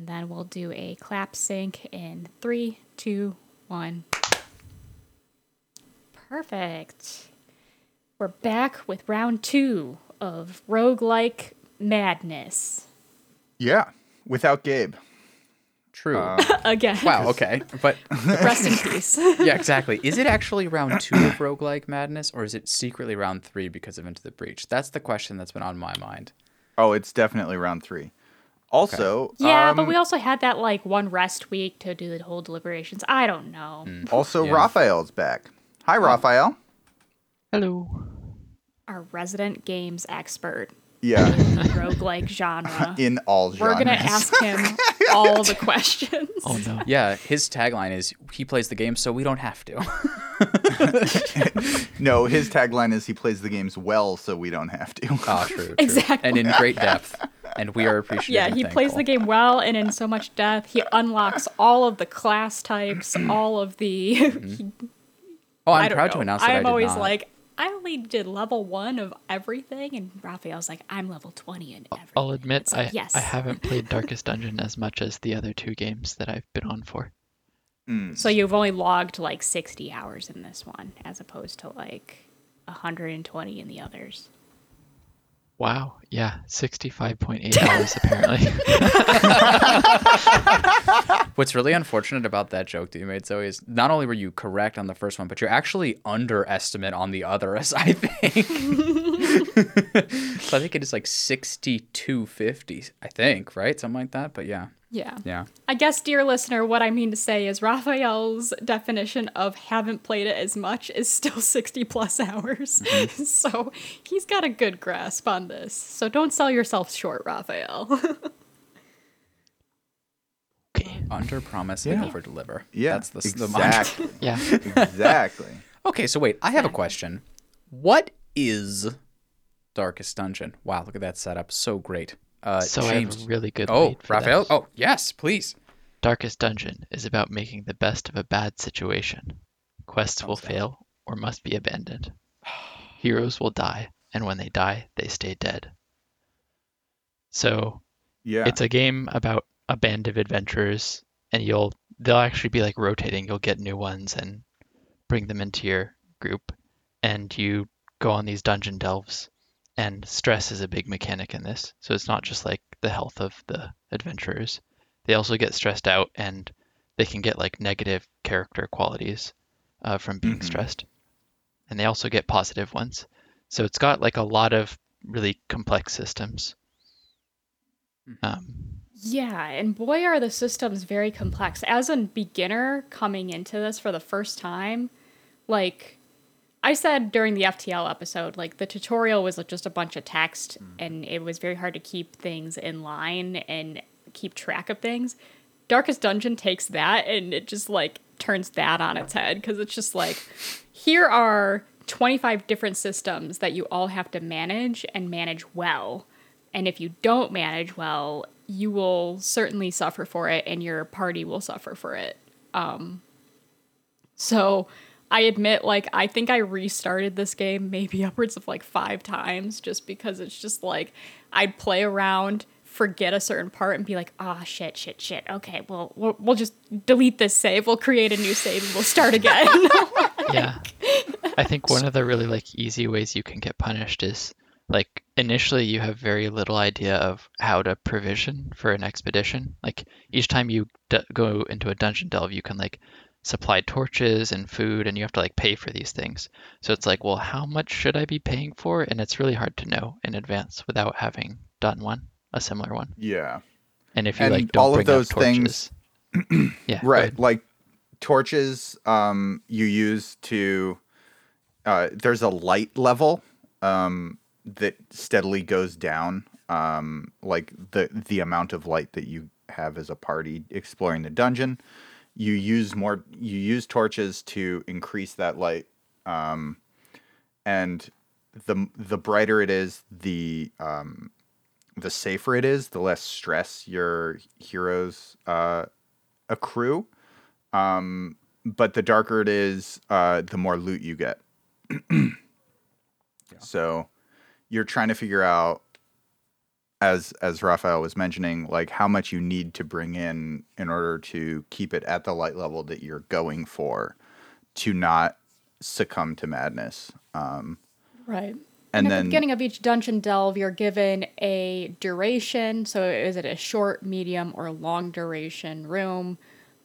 And then we'll do a clap sync in three, two, one. Perfect. We're back with round two of roguelike madness. Yeah, without Gabe. True. Uh, Again. wow. Okay. But Rest in peace. yeah, exactly. Is it actually round two of roguelike madness, or is it secretly round three because of Into the Breach? That's the question that's been on my mind. Oh, it's definitely round three. Also, yeah, um, but we also had that like one rest week to do the whole deliberations. I don't know. also Yeah. Raphael's back. Hi, Oh. Raphael. Hello. Our resident games expert Yeah, in the roguelike genre. in all genres. We're gonna ask him all the questions. Oh no. Yeah, his tagline is he plays the game so we don't have to. No, his tagline is he plays the games well, so we don't have to. Ah, true, true. Exactly. And in great depth. And we are appreciative. Yeah, and he plays the game well and in so much depth. He unlocks all of the class types, all of the. he- Oh, I'm I don't proud know. to announce that I I'm did always not. like, I only did level one of everything, and Raphael's like, I'm level 20 in everything. I'll admit like, I yes. I haven't played Darkest Dungeon as much as the other two games that I've been on for. Mm. So you've only logged like 60 hours in this one, as opposed to like 120 in the others. Wow. Yeah, 65.8 hours apparently. What's really unfortunate about that joke that you made, Zoe, is not only were you correct on the first one, but you're actually underestimate on the others, I think. so I think it is like 6250, I think, right? Something like that. But yeah, Yeah. yeah. I guess, dear listener, what I mean to say is Raphael's definition of haven't played it as much is still 60 plus hours. Mm-hmm. so he's got a good grasp on this. So don't sell yourself short, Raphael. okay. Under promise Yeah. and over deliver. Yeah, That's the, the mantra. Yeah. exactly. Okay, so wait, I have a question. What is Darkest Dungeon? Wow, look at that setup. So great. Uh, So I have a really good oh, lead for Raphael. this. Oh, yes, please. Darkest Dungeon is about making the best of a bad situation. Quests will Thumbs fail or must be abandoned. Heroes will die, and when they die, they stay dead. So Yeah. it's a game about a band of adventurers, and you'll they'll actually be like rotating. You'll get new ones and bring them into your group, and you go on these dungeon delves. And stress is a big mechanic in this, so it's not just like the health of the adventurers. They also get stressed out, and they can get like negative character qualities uh, from being Mhm. stressed, and they also get positive ones. So it's got like a lot of really complex systems. Um, Yeah, and boy, are the systems very complex. As a beginner coming into this for the first time, like I said during the FTL episode, like the tutorial was just a bunch of text and it was very hard to keep things in line and keep track of things. Darkest Dungeon takes that and it just like turns that on its head because it's just like here are 25 different systems that you all have to manage and manage well. And if you don't manage well, you will certainly suffer for it and your party will suffer for it. Um, so I admit, like, I think I restarted this game maybe upwards of like five times just because it's just like I'd play around, forget a certain part, and be like, ah, shit, shit, shit. Okay, well, we'll, we'll just delete this save. We'll create a new save and we'll start again. yeah. I think one of the really like easy ways you can get punished is like initially you have very little idea of how to provision for an expedition. Like each time you d- go into a dungeon delve, you can like supply torches and food and you have to like pay for these things. So it's like, well, how much should I be paying for? And it's really hard to know in advance without having done one, a similar one. yeah. And if you And like don't all of bring those torches, things- yeah, Right. Like torches um you use to uh there's a light level um that steadily goes down um like the the amount of light that you have as a party exploring the dungeon. You use more you use torches to increase that light um and the the brighter it is the um the safer it is, the less stress your heroes uh accrue. Um, but the darker it is, uh, the more loot you get. So you're trying to figure out as as Raphael was mentioning, like how much you need to bring in in order to keep it at the light level that you're going for, to not succumb to madness. Um, Right. And And, at then- the beginning of each dungeon delve, you're given a duration. So is it a short, medium, or long duration room?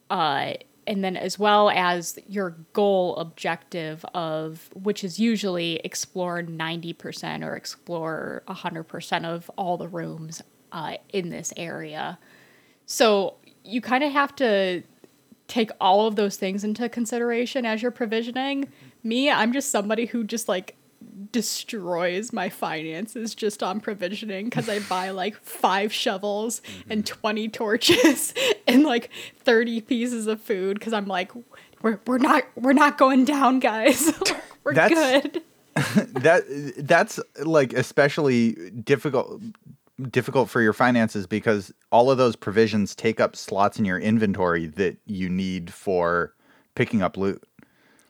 Uh, and then as well as your goal objective of which is usually explore 90% or explore 100% of all the rooms uh, in this area. So you kind of have to take all of those things into consideration as you're provisioning. Me, I'm just somebody who just like destroys my finances just on provisioning because I buy like five shovels and 20 torches and like 30 pieces of food because I'm like, we're, we're not we're not going down, guys. we're That's- good. that that's like especially difficult difficult for your finances because all of those provisions take up slots in your inventory that you need for picking up loot.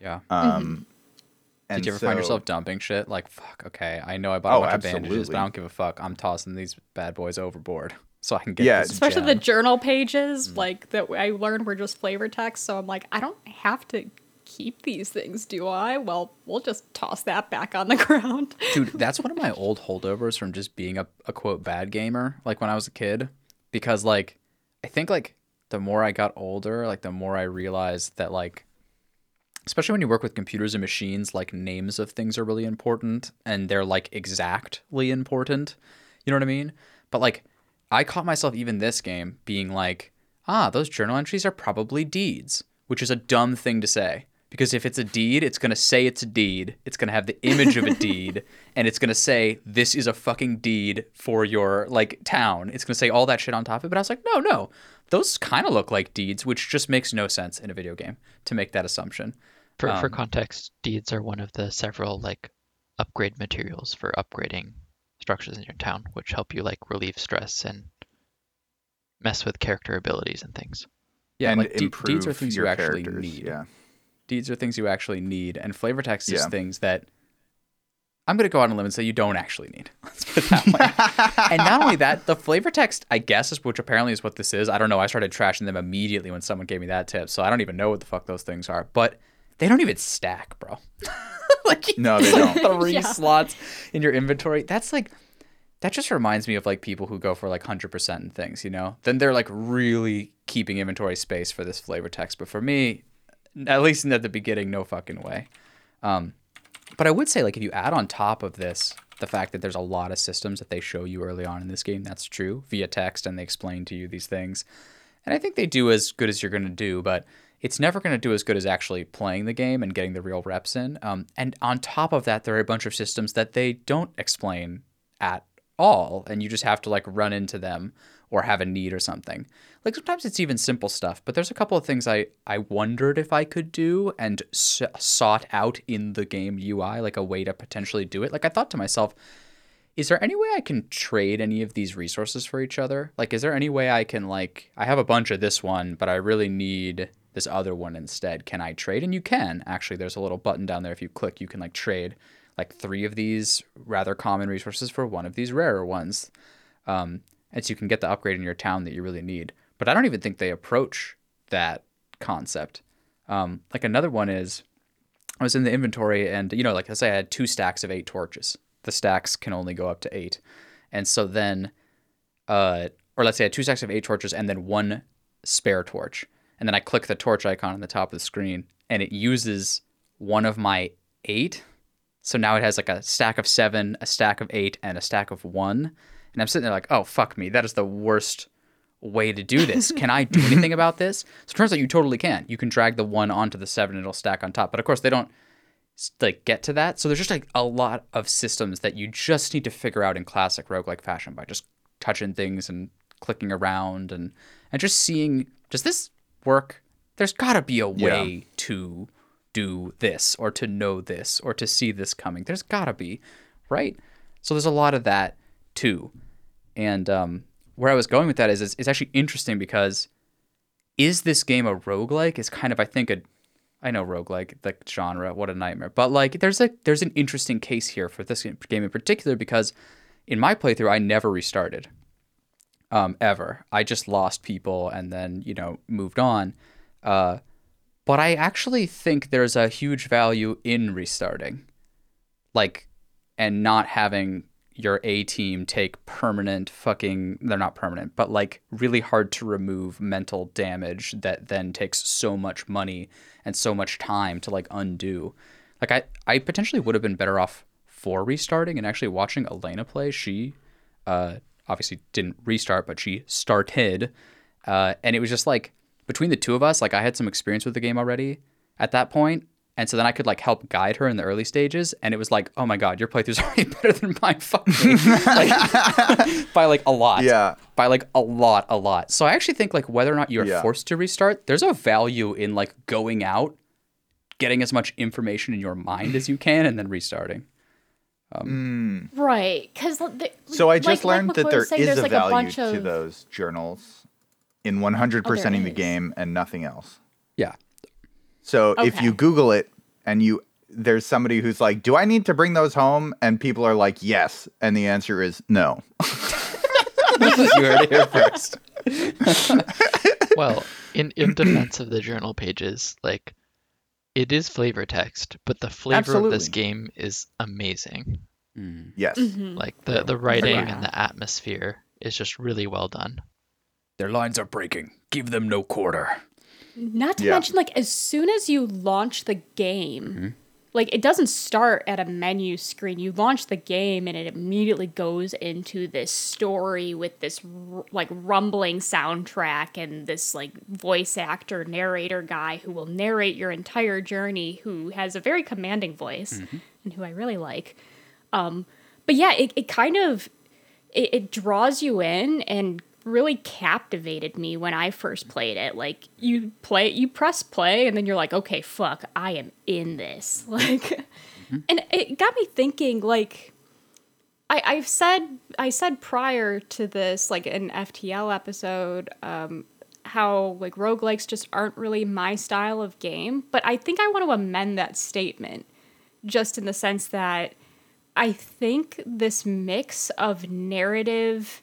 Yeah. Um, and Did you ever find yourself dumping shit? Like, fuck, okay, I know I bought a Oh, bunch of bandages, but. I don't give a fuck. I'm tossing these bad boys overboard so I can get Yeah, this Especially the journal pages, mm. like that I learned were just flavor text. So I'm like, I don't have to keep these things, do I? Well, we'll just toss that back on the ground. Dude, that's one of my old holdovers from just being a, a quote bad gamer, like when I was a kid. Because like I think like the more I got older, like the more I realized that like especially when you work with computers and machines, like names of things are really important and they're like exactly important. You know what I mean? But like I caught myself even this game being like, ah, those journal entries are probably deeds, which is a dumb thing to say. Because if it's a deed, it's going to say it's a deed. It's going to have the image of a deed and it's going to say this is a fucking deed for your like town. It's going to say all that shit on top of it. But I was like, "No, no. Those kind of look like deeds, which just makes no sense in a video game to make that assumption." For for Um, context, deeds are one of the several like upgrade materials for upgrading structures in your town, which help you like relieve stress and mess with character abilities and things. Yeah, and like de- improve deeds are things you actually need. Yeah. Deeds are things you actually need, and flavor text is Yeah. things that I'm gonna go out on a limb and say you don't actually need. Let's put it that way. and not only that, the flavor text, I guess, is which apparently is what this is. I don't know. I started trashing them immediately when someone gave me that tip, so I don't even know what the fuck those things are. But they don't even stack, bro. like No, they like don't. Three Yeah. slots in your inventory. That's like that just reminds me of like people who go for like 100% in things, you know? Then they're like really keeping inventory space for this flavor text. But for me, at least at the beginning, no fucking way. Um, but I would say, like, if you add on top of this the fact that there's a lot of systems that they show you early on in this game, that's true via text, and they explain to you these things. And I think they do as good as you're going to do, but it's never going to do as good as actually playing the game and getting the real reps in. Um, and on top of that, there are a bunch of systems that they don't explain at all, and you just have to like run into them or have a need or something. Like sometimes it's even simple stuff, but there's a couple of things I I wondered if I could do and s- sought out in the game UI, like a way to potentially do it. Like I thought to myself, is there any way I can trade any of these resources for each other? Like, is there any way I can like I have a bunch of this one, but I really need this other one instead? Can I trade? And you can actually. There's a little button down there. If you click, you can like trade like three of these rather common resources for one of these rarer ones, um, and so you can get the upgrade in your town that you really need. But I don't even think they approach that concept. Um, like another one is I was in the inventory and you know like let's say I had two stacks of eight torches. The stacks can only go up to eight, and so then, uh, or let's say I had two stacks of eight torches and then one spare torch, and then I click the torch icon on the top of the screen and it uses one of my eight. So now it has like a stack of seven, a stack of eight, and a stack of one. And I'm sitting there like, oh fuck me, that is the worst way to do this. Can I do anything about this? So it turns out you totally can. You can drag the one onto the seven, and it'll stack on top. But of course, they don't like get to that. So there's just like a lot of systems that you just need to figure out in classic roguelike fashion by just touching things and clicking around and and just seeing does this work? There's got to be a Yeah. way to do this or to know this or to see this coming. There's got to be, right? So there's a lot of that too. And um, where I was going with that is it's, it's actually interesting because is this game a roguelike? Is kind of I think a I know roguelike the genre, what a nightmare. But like there's a there's an interesting case here for this game in particular because in my playthrough I never restarted. Um, ever. I just lost people and then you know moved on. Uh, but I actually think there's a huge value in restarting, like, and not having your A team take permanent fucking they're not permanent, but like really hard to remove mental damage that then takes so much money and so much time to like undo. Like I I potentially would have been better off for restarting and actually watching Elena play. She uh obviously didn't restart, but she started. Uh and it was just like between the two of us, like I had some experience with the game already at that point, and so then I could like help guide her in the early stages, and it was like, oh my god, your playthrough's already better than mine, fuck me, like, by like a lot, Yeah. by like a lot, a lot. So I actually think like whether or not you're Yeah. forced to restart, there's a value in like going out, getting as much information in your mind as you can, and then restarting. Um, mm. Right, because So I just learned that there is there's a like value a bunch to of those journals in 100%ing the game and nothing else. Yeah, So if you Google it and you there's somebody who's like, "Do I need to bring those home?" and people are like, "Yes," and the answer is no. you heard it here first. Well, in in defense of the journal pages, like it is flavor text, but the flavor of this game is amazing. Yes. Mm-hmm. Like the the writing Yeah. and the atmosphere is just really well done. Their lines are breaking. Give them no quarter. Not to Yeah. mention, like, as soon as you launch the game, like, it doesn't start at a menu screen. You launch the game and it immediately goes into this story with this, r- like, rumbling soundtrack and this, like, voice actor, narrator guy who will narrate your entire journey, who has a very commanding voice and who I really like. Um, but yeah, it, it kind of it, it draws you in and really captivated me when I first played it. Like you play, you press play, and then you're like, okay, fuck, I am in this. Like, and it got me thinking. Like, I I've said I said prior to this, like an FTL episode, um, how like roguelikes just aren't really my style of game. But I think I want to amend that statement, just in the sense that. I think this mix of narrative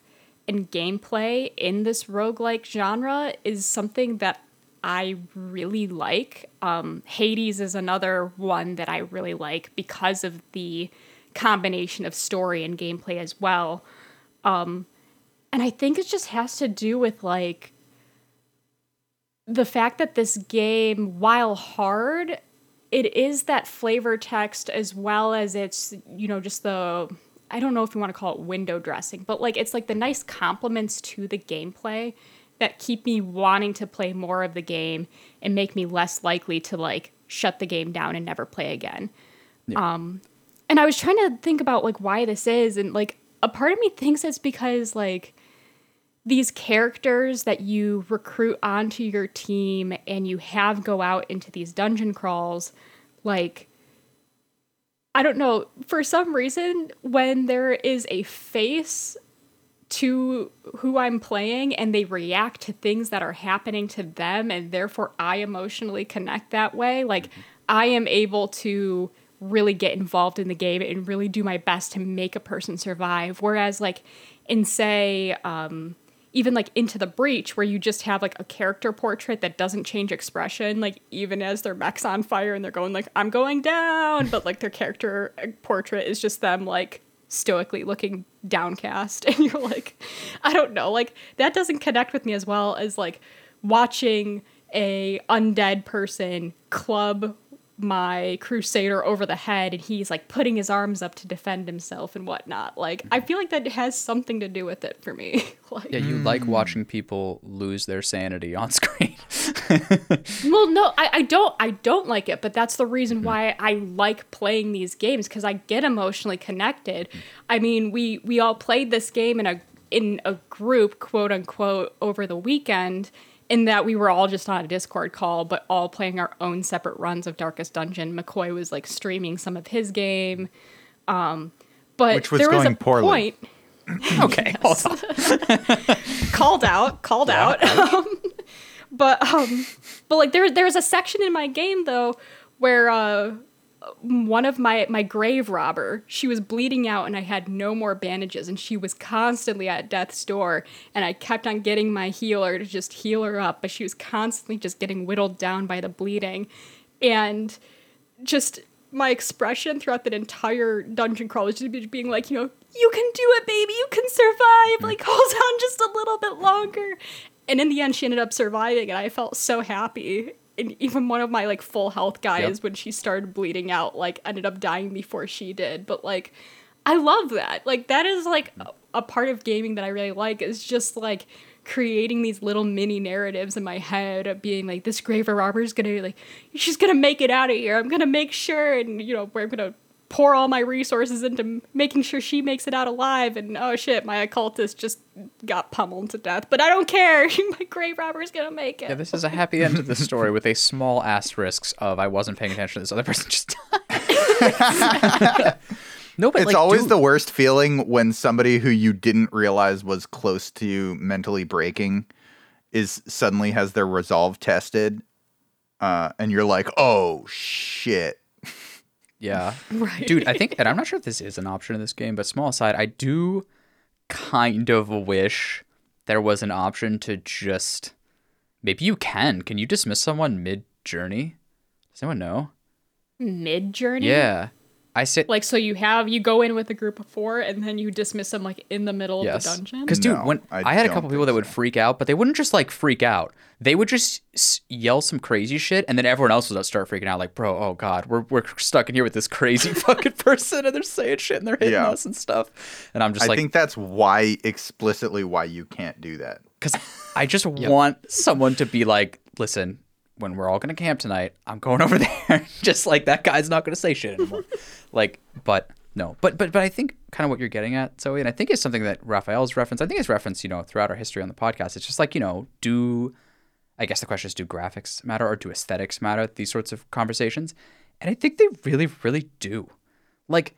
and gameplay in this roguelike genre is something that I really like. Um, Hades is another one that I really like because of the combination of story and gameplay as well. Um, and I think it just has to do with like the fact that this game, while hard, it is that flavor text as well as it's you know just the i don't know if you want to call it window dressing but like it's like the nice compliments to the gameplay that keep me wanting to play more of the game and make me less likely to like shut the game down and never play again. Um and i was trying to think about like why this is and like a part of me thinks it's because like these characters that you recruit onto your team and you have go out into these dungeon crawls like i don't know for some reason when there is a face to who i'm playing and they react to things that are happening to them and therefore i emotionally connect that way like i am able to really get involved in the game and really do my best to make a person survive. Whereas like in say um even like into the breach where you just have like a character portrait that doesn't change expression like even as their mech's on fire and they're going like i'm going down but like their character uh, portrait is just them like stoically looking downcast and you're like i don't know like that doesn't connect with me as well as like watching a undead person club my crusader over the head and he's like putting his arms up to defend himself and whatnot like i feel like that has something to do with it for me like Yeah, you like hmm. watching people lose their sanity on screen. Well, no, I, I don't. I don't like it, but that's the reason hmm. why I like playing these games because I get emotionally connected. Hmm. I mean, we we all played this game in a in a group, quote unquote, over the weekend. In that we were all just on a Discord call, but all playing our own separate runs of Darkest Dungeon. McCoy was like streaming some of his game, um, but Which was there was going a poorly. point okay, called out, called out. Um, but um, but like there there was a section in my game though where uh one of my my grave robber she was bleeding out and i had no more bandages and she was constantly at death's door and i kept on getting my healer to just heal her up but she was constantly just getting whittled down by the bleeding. And just my expression throughout that entire dungeon crawl was just being like you know you can do it baby you can survive like hold on just a little bit longer. And in the end she ended up surviving and i felt so happy and even one of my like full health guys Yep. when she started bleeding out like ended up dying before she did. But like i love that. Like that is like mm. a, a part of gaming that i really like is just like creating these little mini narratives in my head of being like this graver robber is gonna be like she's gonna make it out of here. I'm gonna make sure and you know we're gonna pour all my resources into making sure she makes it out alive and oh shit my occultist just got pummeled to death but i don't care my grave robber is gonna make it Yeah, this is a happy end to the story with a small asterisks of I wasn't paying attention. This other person just died. no, but It's like, always dude, the worst feeling when somebody who you didn't realize was close to mentally breaking is suddenly has their resolve tested, uh, and you're like, "Oh shit!" Yeah, right dude. I think, and I'm not sure if this is an option in this game, but small aside, I do kind of wish there was an option to just maybe you can. Can you dismiss someone mid journey? Does anyone know? mid journey Yeah, I sit. like so you have you go in with a group of four and then you dismiss them like in the middle Yes, of the dungeon because dude, No, when I I, had a couple people think that would freak out, but they wouldn't just like freak out. They would just yell some crazy shit, and then everyone else would start freaking out, like, "Bro, oh god, we're we're stuck in here with this crazy fucking person, and they're saying shit and they're hitting Yeah. us and stuff." And I'm just I like, I think that's why explicitly why you can't do that. because I just want someone to be like, "Listen, when we're all gonna camp tonight, I'm going over there." just like that guy's not gonna say shit anymore. like, but no, but but but I think kind of what you're getting at, Zoe, and I think it's something that Raphael's referenced. I think it's referenced, you know, throughout our history on the podcast. It's just like you know, do I guess the question is, do graphics matter or do aesthetics matter? These sorts of conversations, and I think they really, really do. Like,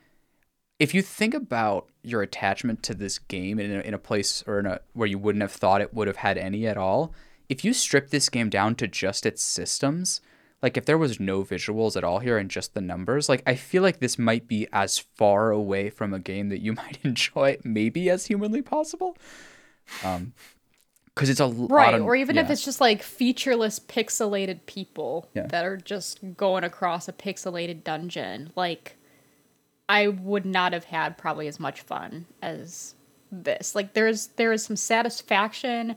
if you think about your attachment to this game in a, in a place or in a where you wouldn't have thought it would have had any at all, if you strip this game down to just its systems, like if there was no visuals at all here and just the numbers, like I feel like this might be as far away from a game that you might enjoy maybe as humanly possible. Um, because it's a lot right of- or even if it's just like featureless pixelated people Yeah. that are just going across a pixelated dungeon like i would not have had probably as much fun as this like there's there is some satisfaction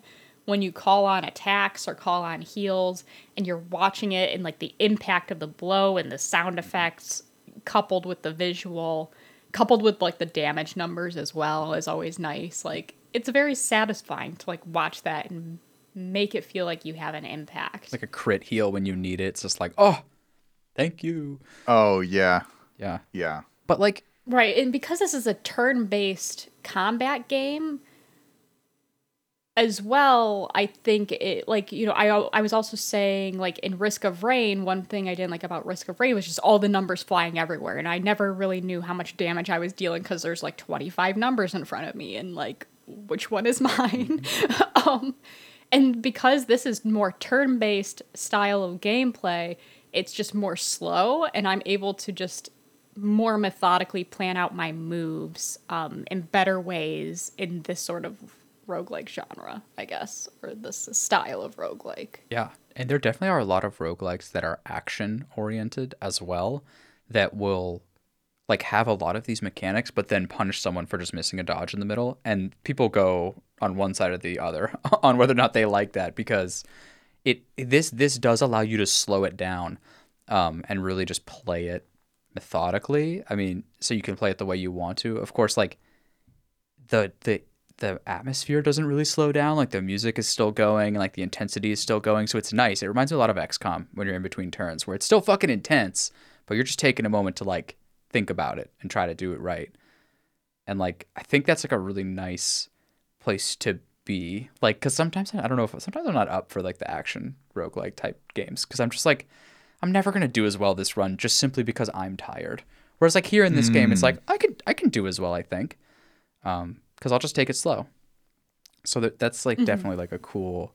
when you call on attacks or call on heals and you're watching it and like the impact of the blow and the sound effects coupled with the visual coupled with like the damage numbers as well is always nice like it's very satisfying to like watch that and make it feel like you have an impact like a crit heal when you need it. It's just like, oh, thank you. Oh yeah, Yeah. yeah. But like, Right, and because this is a turn-based combat game as well, I think it like, you know, I I was also saying like in Risk of Rain, one thing I didn't like about Risk of Rain was just all the numbers flying everywhere and I never really knew how much damage I was dealing cuz there's like 25 numbers in front of me and like which one is mine? um and because this is more turn-based style of gameplay, it's just more slow and I'm able to just more methodically plan out my moves um, in better ways in this sort of roguelike genre, I guess, or this style of roguelike. Yeah, and there definitely are a lot of roguelikes that are action oriented as well that will like have a lot of these mechanics but then punish someone for just missing a dodge in the middle and people go on one side or the other on whether or not they like that because it this this does allow you to slow it down um, and really just play it methodically. I mean, so you can play it the way you want to. Of course, like the the the atmosphere doesn't really slow down. Like the music is still going, and like the intensity is still going. So it's nice. It reminds me a lot of XCOM when you're in between turns, where it's still fucking intense, but you're just taking a moment to like think about it and try to do it right. And like I think that's like a really nice place to be. Like, because sometimes I don't know if sometimes I'm not up for like the action roguelike type games because I'm just like I'm never gonna do as well this run just simply because I'm tired. Whereas like here in this game, it's like I could I can do as well I think, um, because I'll just take it slow. So that that's like mm-hmm. definitely like a cool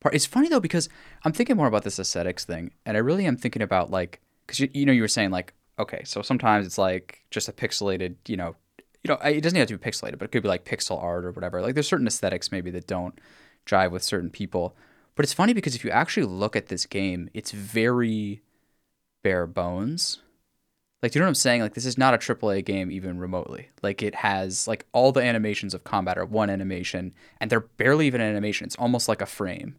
part. It's funny though because I'm thinking more about this aesthetics thing, and I really am thinking about like because you, you know you were saying like okay, so sometimes it's like just a pixelated, you know, you know, it doesn't have to be pixelated, but it could be like pixel art or whatever. Like there's certain aesthetics maybe that don't drive with certain people. But it's funny because if you actually look at this game, it's very bare bones. Like, do you know what I'm saying? Like, this is not a AAA game even remotely. Like, it has like all the animations of combat are one animation, and they're barely even an animation. It's almost like a frame,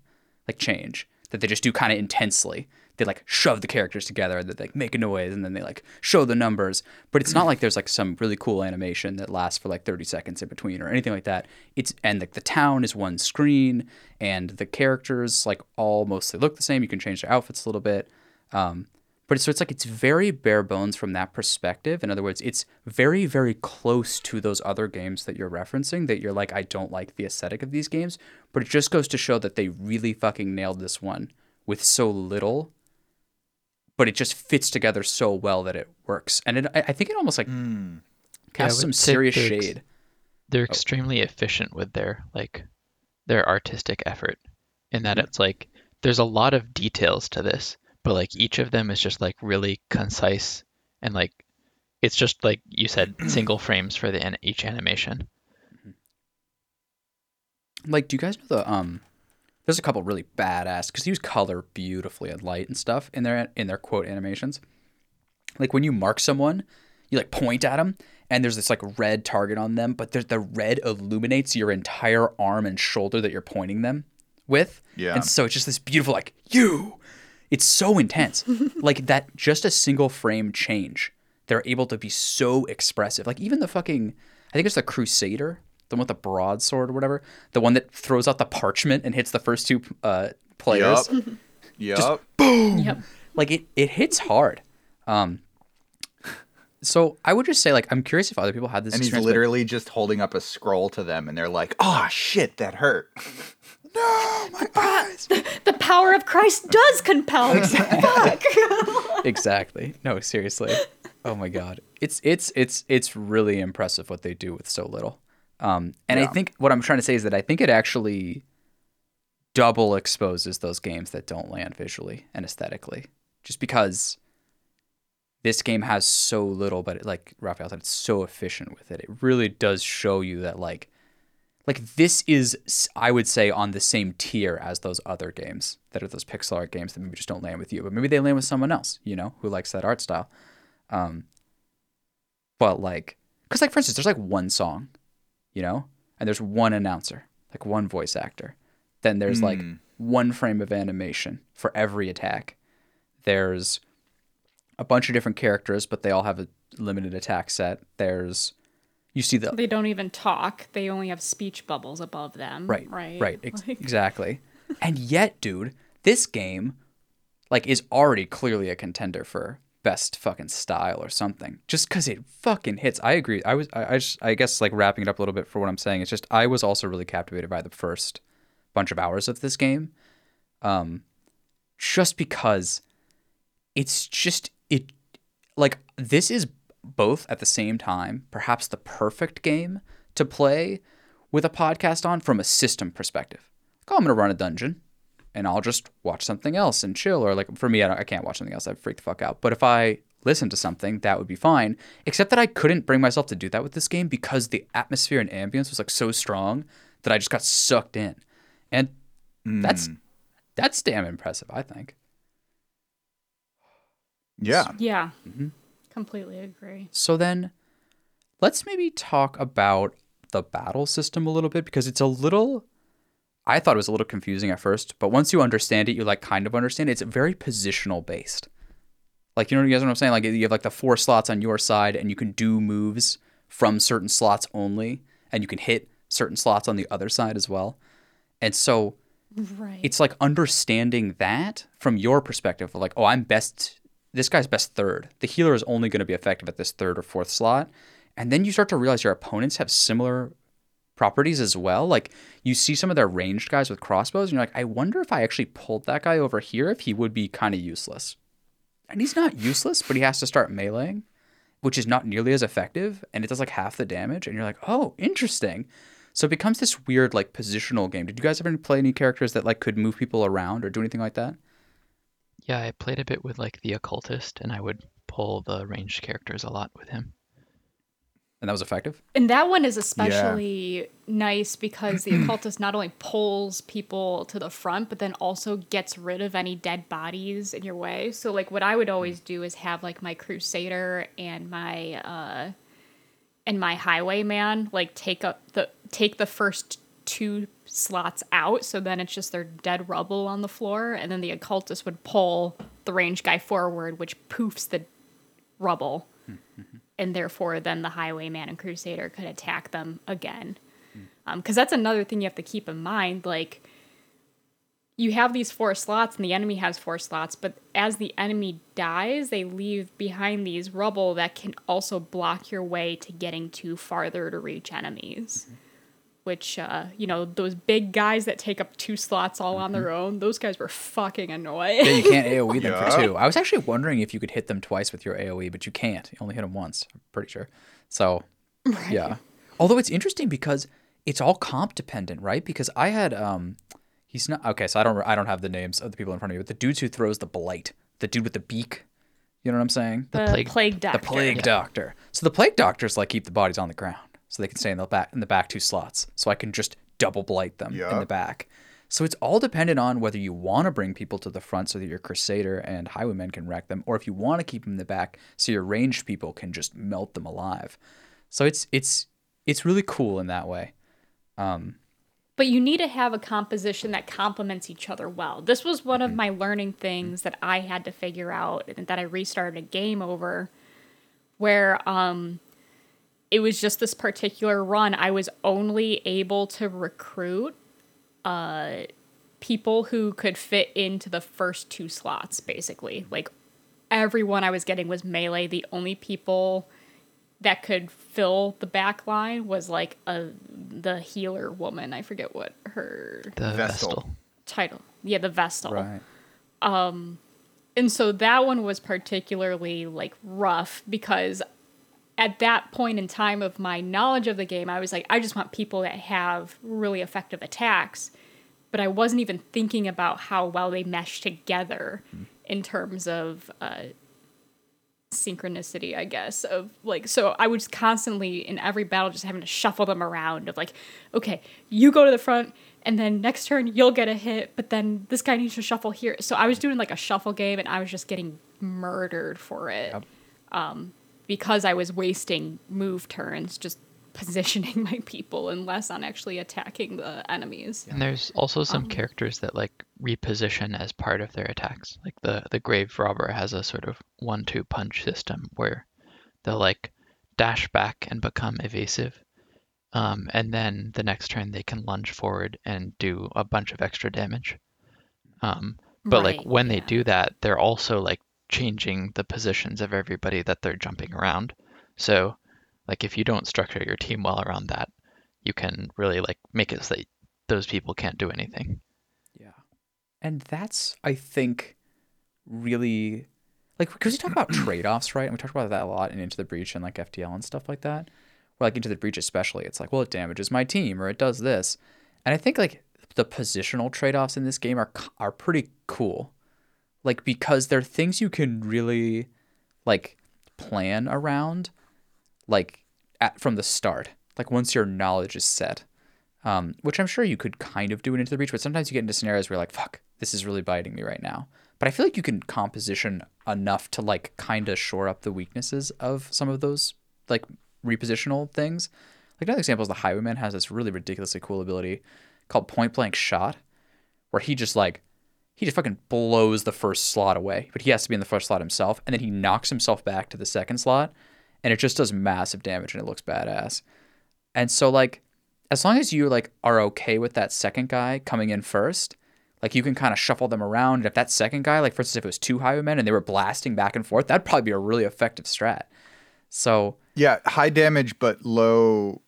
like change that they just do kind of intensely. They like shove the characters together, and they like, make a noise, and then they like show the numbers. But it's not like there's like some really cool animation that lasts for like 30 seconds in between or anything like that. It's and like the town is one screen, and the characters like all mostly look the same. You can change their outfits a little bit. Um, but so it's like it's very bare bones from that perspective. In other words, it's very, very close to those other games that you're referencing that you're like, I don't like the aesthetic of these games. But it just goes to show that they really fucking nailed this one with so little. But it just fits together so well that it works. And it, I I think it almost like Mm. casts I some serious they're ex- shade. they're extremely efficient with their like their artistic effort in that it's like there's a lot of details to this but like each of them is just like really concise and like it's just like you said single frames for the each animation Like, do you guys know the um? There's a couple really badass because they use color beautifully and light and stuff in their in their quote animations. Like when you mark someone, you like point at them, and there's this like red target on them, but there's the red illuminates your entire arm and shoulder that you're pointing them with. Yeah. And so it's just this beautiful like you. It's so intense. like that just a single frame change. They're able to be so expressive. Like even the fucking I think it's the Crusader, the one with the broadsword or whatever, the one that throws out the parchment and hits the first two uh, players. Yup. Yup. Yep. Like it, it hits hard. Um, so I would just say like I'm curious if other people had this. and he's experience, but- literally just holding up a scroll to them, and they're like, "Oh shit, that hurt." No, my the power of Christ does compel. Fuck. exactly. No, seriously. Oh my god. It's it's it's it's really impressive what they do with so little. Um and I think what I'm trying to say is that I think it actually double exposes those games that don't land visually and aesthetically. Just because this game has so little, but it, like Raphael said, it's so efficient with it. It really does show you that like like this is I would say on the same tier as those other games that are those pixel art games that maybe just don't land with you, but maybe they land with someone else, you know, who likes that art style. Um, but like, cause like for instance, there's like one song, you know, and there's one announcer, like one voice actor. Then there's like Mm. one frame of animation for every attack. There's a bunch of different characters, but they all have a limited attack set. There's you see the They don't even talk. They only have speech bubbles above them. Right. Right. Right. Ex- Like- exactly. And yet, dude, this game like is already clearly a contender for best fucking style or something. Just cuz it fucking hits. I agree. I was I, I just I guess like wrapping it up a little bit for what I'm saying. It's just I was also really captivated by the first bunch of hours of this game. Um just because it's just it like this is both at the same time perhaps the perfect game to play with a podcast on from a system perspective. Like, oh, I'm gonna run a dungeon, and I'll just watch something else and chill. Or like for me, I, don't, I can't watch something else. I'd freak the fuck out. But if I listen to something, that would be fine. Except that I couldn't bring myself to do that with this game because the atmosphere and ambience was like so strong that I just got sucked in, and that's that's damn impressive. I think. Yeah. Yeah. Mm-hmm. Completely agree. So then let's maybe talk about the battle system a little bit because it's a little I thought it was a little confusing at first, but once you understand it, you like kind of understand it. It's very positional based. Like you know you guys know what I'm saying? Like you have like the four slots on your side and you can do moves from certain slots only and you can hit certain slots on the other side as well. And so Right. it's like understanding that from your perspective like oh i'm best this guy's best third. The healer is only going to be effective at this third or fourth slot. And then you start to realize your opponents have similar properties as well. Like you see some of their ranged guys with crossbows and you're like i wonder if i actually pulled that guy over here if he would be kind of useless. And he's not useless but he has to start meleeing which is not nearly as effective and it does like half the damage and you're like oh interesting. So it becomes this weird like positional game. Did you guys ever play any characters that like could move people around or do anything like that? Yeah i played a bit with like the occultist and i would pull pull the ranged characters a lot with him. And that was effective. And that one is especially nice because the occultist not only pulls people to the front, but then also gets rid of any dead bodies in your way. So, like, what I would always do is have like my crusader and my uh, and my highwayman like take up the take the first two slots out. So then it's just their dead rubble on the floor, and then the occultist would pull the range guy forward, which poofs the rubble. Mm-hmm. And therefore then the highwayman and crusader could attack them again. Um, because that's another thing you have to keep in mind like you have these four slots and the enemy has four slots but as the enemy dies they leave behind these rubble that can also block your way to getting too farther to reach enemies mm-hmm. Which uh, you know those big guys that take up two slots all on their own those guys were fucking annoying Yeah, you can't AoE them Yeah. for two. I was actually wondering if you could hit them twice with your AoE, but you can't. You only hit them once. I'm pretty sure. So, yeah. Although it's interesting because it's all comp dependent, right? Because I had um, he's not okay. So I don't I don't have the names of the people in front of me, but the dudes who throws the blight, the dude with the beak. You know what I'm saying? the, plague- plague, doctor the plague doctor. So the plague doctors like keep the bodies on the ground, so they can stay in the back in the back two slots. So I can just double blight them in the back. So it's all dependent on whether you want to bring people to the front so that your crusader and highwaymen can wreck them, or if you want to keep them in the back so your ranged people can just melt them alive. So it's it's it's really cool in that way. Um, but you need to have a composition that complements each other well. This was one of my learning things that I had to figure out and that I restarted a game over where um it was just this particular run I was only able to recruit uh people who could fit into the first two slots basically. Like everyone I was getting was melee. The only people that could fill the back line was like a the healer woman. I forget what her The Vestal. Vestal. title. Yeah, the Vestal. right. Um, And so that one was particularly like rough because at that point in time of my knowledge of the game, I was like, I just want people that have really effective attacks. But I wasn't even thinking about how well they mesh together in terms of uh, synchronicity, I guess. Of like, so I was constantly in every battle just having to shuffle them around. Of like, okay, you go to the front, and then next turn you'll get a hit, but then this guy needs to shuffle here. So I was doing like a shuffle game, and I was just getting murdered for it Yep. um, because I was wasting move turns just positioning my people and less on actually attacking the enemies. And there's also some Um, characters that like reposition as part of their attacks. Like the the grave robber has a sort of one-two punch system where they'll like dash back and become evasive. Um, and then the next turn they can lunge forward and do a bunch of extra damage. Um, but like Right, when they do that, they're also like changing the positions of everybody that they're jumping around. So like if you don't structure your team well around that, you can really like make it so that those people can't do anything. Yeah. And that's, I think, really like because we talk about trade offs, right? And we talked about that a lot in Into the Breach and like FTL and stuff like that. Or like Into the Breach, especially, it's like, well, it damages my team or it does this. And I think like the positional trade offs in this game are are pretty cool. Like because they're things you can really like plan around like at from the start. Like once your knowledge is set um, which I'm sure you could kind of do it into the breach, but sometimes you get into scenarios where you're like, fuck, this is really biting me right now. But I feel like you can composition enough to like kind of shore up the weaknesses of some of those like repositional things. Like another example is the Highwayman has this really ridiculously cool ability called Point Blank Shot, where he just like he just fucking blows the first slot away, but he has to be in the first slot himself, and then he knocks himself back to the second slot, and it just does massive damage and it looks badass. And so like as long as you like are okay with that second guy coming in first, like you can kind of shuffle them around. And if that second guy, like for instance, if it was two highwaymen and they were blasting back and forth, that'd probably be a really effective strat. So Yeah, high damage but low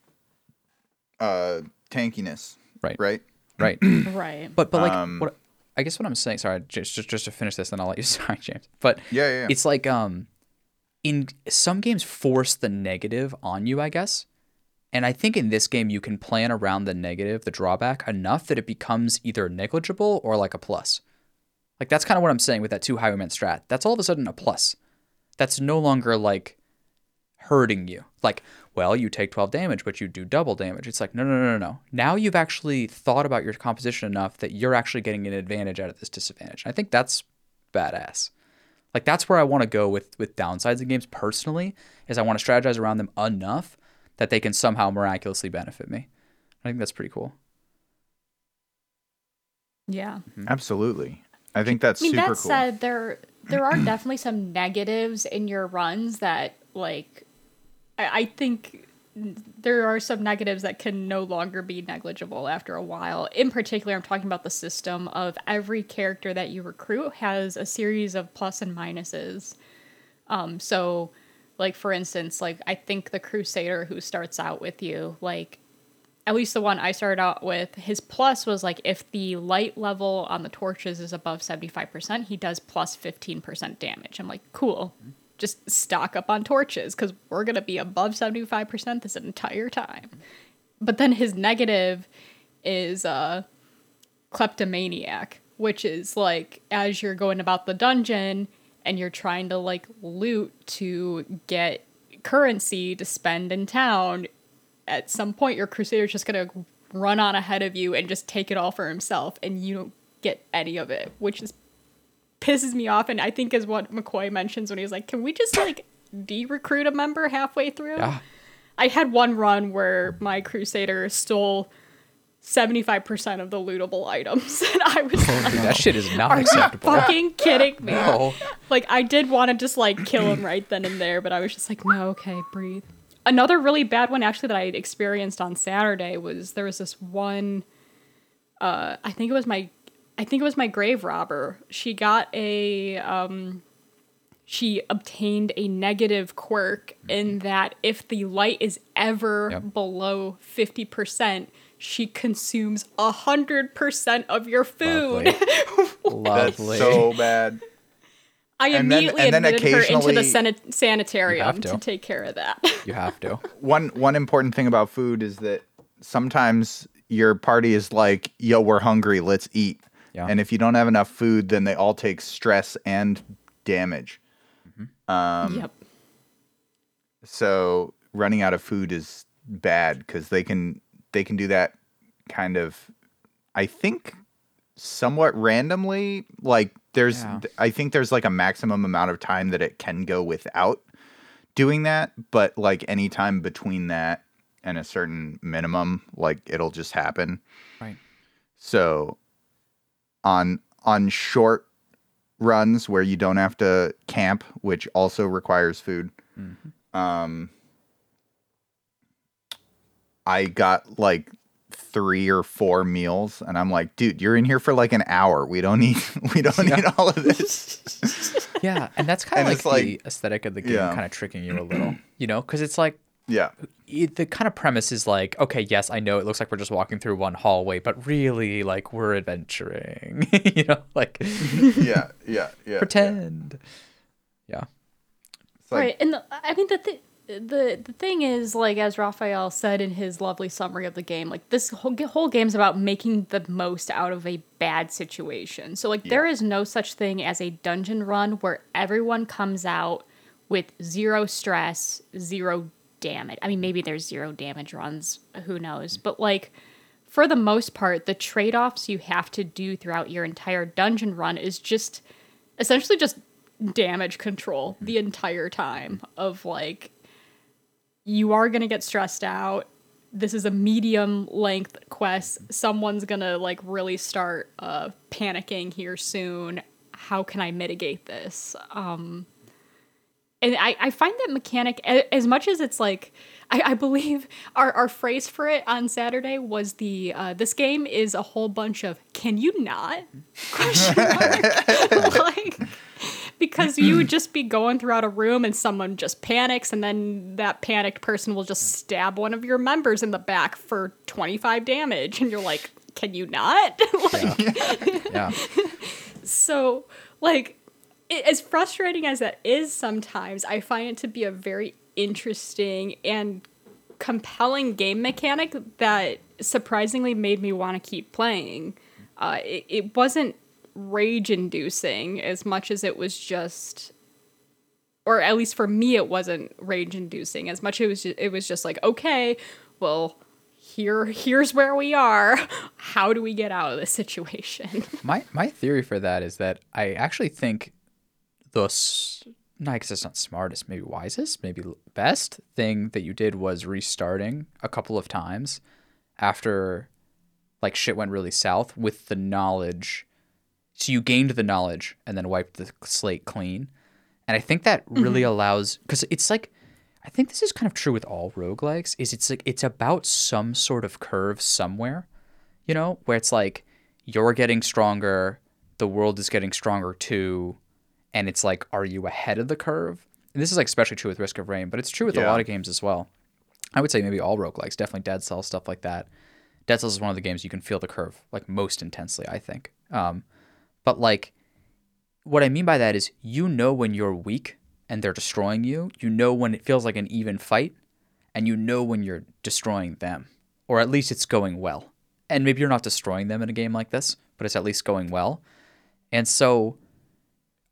uh tankiness. Right. Right. right, Right. but but like Um, what I guess what I'm saying. Sorry, just just just to finish this, then I'll let you. Sorry, James. But Yeah, yeah, yeah. it's like um, in some games force the negative on you, I guess. And I think in this game you can plan around the negative, the drawback enough that it becomes either negligible or like a plus. Like that's kind of what I'm saying with that two highwayman strat. That's all of a sudden a plus. That's no longer like hurting you. Like, well, you take 12 damage, but you do double damage. It's like, no, no, no, no, no. Now you've actually thought about your composition enough that you're actually getting an advantage out of this disadvantage. And I think that's badass. Like that's where I want to go with with downsides in games personally, is I want to strategize around them enough that they can somehow miraculously benefit me. I think that's pretty cool. Yeah. Mm-hmm. Absolutely. I think that's I mean, super that cool. said, there there are definitely some negatives in your runs that, like, I, I think there are some negatives that can no longer be negligible after a while. In particular, I'm talking about the system of every character that you recruit has a series of plus and minuses. Um, so, like for instance, like I think the Crusader who starts out with you, like at least the one I started out with, his plus was like if the light level on the torches is above 75%, he does plus 15% damage. I'm like, cool. Just stock up on torches because we're going to be above 75% this entire time. But then his negative is uh, kleptomaniac, which is like as you're going about the dungeon and you're trying to like loot to get currency to spend in town, at some point your crusader's just gonna run on ahead of you and just take it all for himself and you don't get any of it which is pisses me off and i think is what mccoy mentions when he was like can we just like de-recruit a member halfway through Yeah. i had one run where my crusader stole 75% of the lootable items and i was like Dude, that shit is not are you acceptable. fucking kidding me No. like I did want to just like kill him right then and there, but I was just like, no, okay, breathe. Another really bad one actually that I experienced on Saturday was there was this one uh I think it was my I think it was my grave robber. She got a um she obtained a negative quirk in that if the light is ever Yep. below 50%, she consumes 100% of your food. Lovely. That's Lovely. so bad. I And then- immediately and then admitted her into the occasionally- sanit- sanitarium to. to. take care of that. you have to. One one important thing about food is that sometimes your party is like, "Yo, we're hungry, let's eat." Yeah. And if you don't have enough food, then they all take stress and damage. Um, yep. So running out of food is bad because they can they can do that kind of, I think, somewhat randomly. Like there's, Yeah. I think there's like a maximum amount of time that it can go without doing that, but like any time between that and a certain minimum, like it'll just happen. Right. So on on short runs where you don't have to camp, which also requires food. Um I got like three or four meals and I'm like, dude, you're in here for like an hour. We don't need we don't need all of this. Yeah, and that's kind of like, like- the aesthetic of the game, Yeah. kind of tricking you a little, you know, because it's like yeah. it, the kind of premise is like, okay, yes, I know it looks like we're just walking through one hallway, but really, like we're adventuring, you know, like Yeah. Yeah. Yeah. pretend. Yeah, It's like, right, and the, I mean the th- the the thing is like as Raphael said in his lovely summary of the game, like this whole g- whole game's about making the most out of a bad situation. So like there is no such thing as a dungeon run where everyone comes out with zero stress, zero damage. I mean maybe there's zero damage runs, who knows, but like for the most part, the trade offs you have to do throughout your entire dungeon run is just essentially just damage control the entire time of like you are going to get stressed out. This is a medium length quest. Someone's going to like really start uh panicking here soon. How can i mitigate this? Um and I, I find that mechanic as much as it's like I, I believe our, our phrase for it on Saturday was the uh, this game is a whole bunch of can you not? question mark. Like because you would just be going throughout a room and someone just panics and then that panicked person will just stab one of your members in the back for 25 damage and you're like can you not? Like yeah, so like i as frustrating as that is sometimes i find it to be a very interesting and compelling game mechanic that surprisingly made me want to keep playing. Uh, it, it wasn't rage inducing as much as it was just or at least for me it wasn't rage inducing as much. It was just, it was just like okay well here here's where we are. How do we get out of this situation? My my theory for that is that I actually think the s- no, I guess it's not smartest, maybe wisest, maybe best thing that you did was restarting a couple of times after like shit went really south with the knowledge. So you gained the knowledge and then wiped the slate clean. And I think that really mm-hmm. allows because it's like I think this is kind of true with all roguelikes, is it's like it's about some sort of curve somewhere you know, where it's like you're getting stronger, the world is getting stronger too, and it's like, are you ahead of the curve? And this is like especially true with Risk of Rain, but it's true with a lot of games as well. I would say maybe all roguelikes, definitely Dead Cells, stuff like that. Dead Cells is one of the games you can feel the curve like most intensely, I think. Um, but like, what I mean by that is you know when you're weak and they're destroying you. You know when it feels like an even fight, and you know when you're destroying them, or at least it's going well. And maybe you're not destroying them in a game like this, but it's at least going well. And so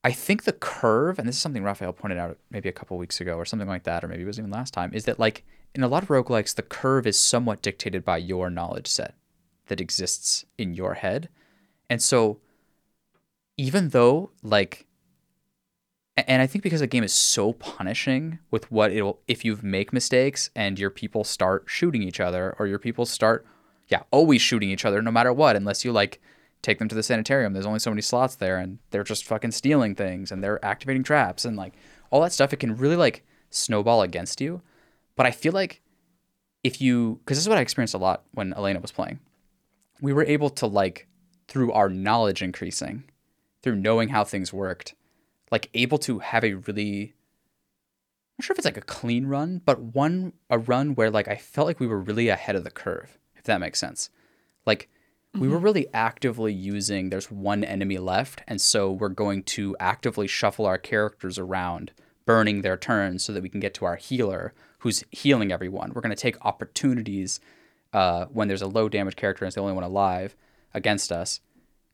I think the curve, and this is something Raphael pointed out maybe a couple weeks ago or something like that, or maybe it was even last time, is that like in a lot of roguelikes, the curve is somewhat dictated by your knowledge set that exists in your head. And so even though like and I think because the game is so punishing with what it'll if you make mistakes and your people start shooting each other or your people start yeah, always shooting each other no matter what unless you like take them to the sanitarium. There's only so many slots there and they're just fucking stealing things and they're activating traps and like all that stuff it can really like snowball against you. But I feel like if you cuz this is what I experienced a lot when Elena was playing. We were able to like through our knowledge increasing, through knowing how things worked, like able to have a really I'm not sure if it's like a clean run, but one a run where like I felt like we were really ahead of the curve, if that makes sense. Like we were really actively using there's one enemy left, and so we're going to actively shuffle our characters around, burning their turns so that we can get to our healer who's healing everyone. We're going to take opportunities uh, when there's a low damage character and it's the only one alive against us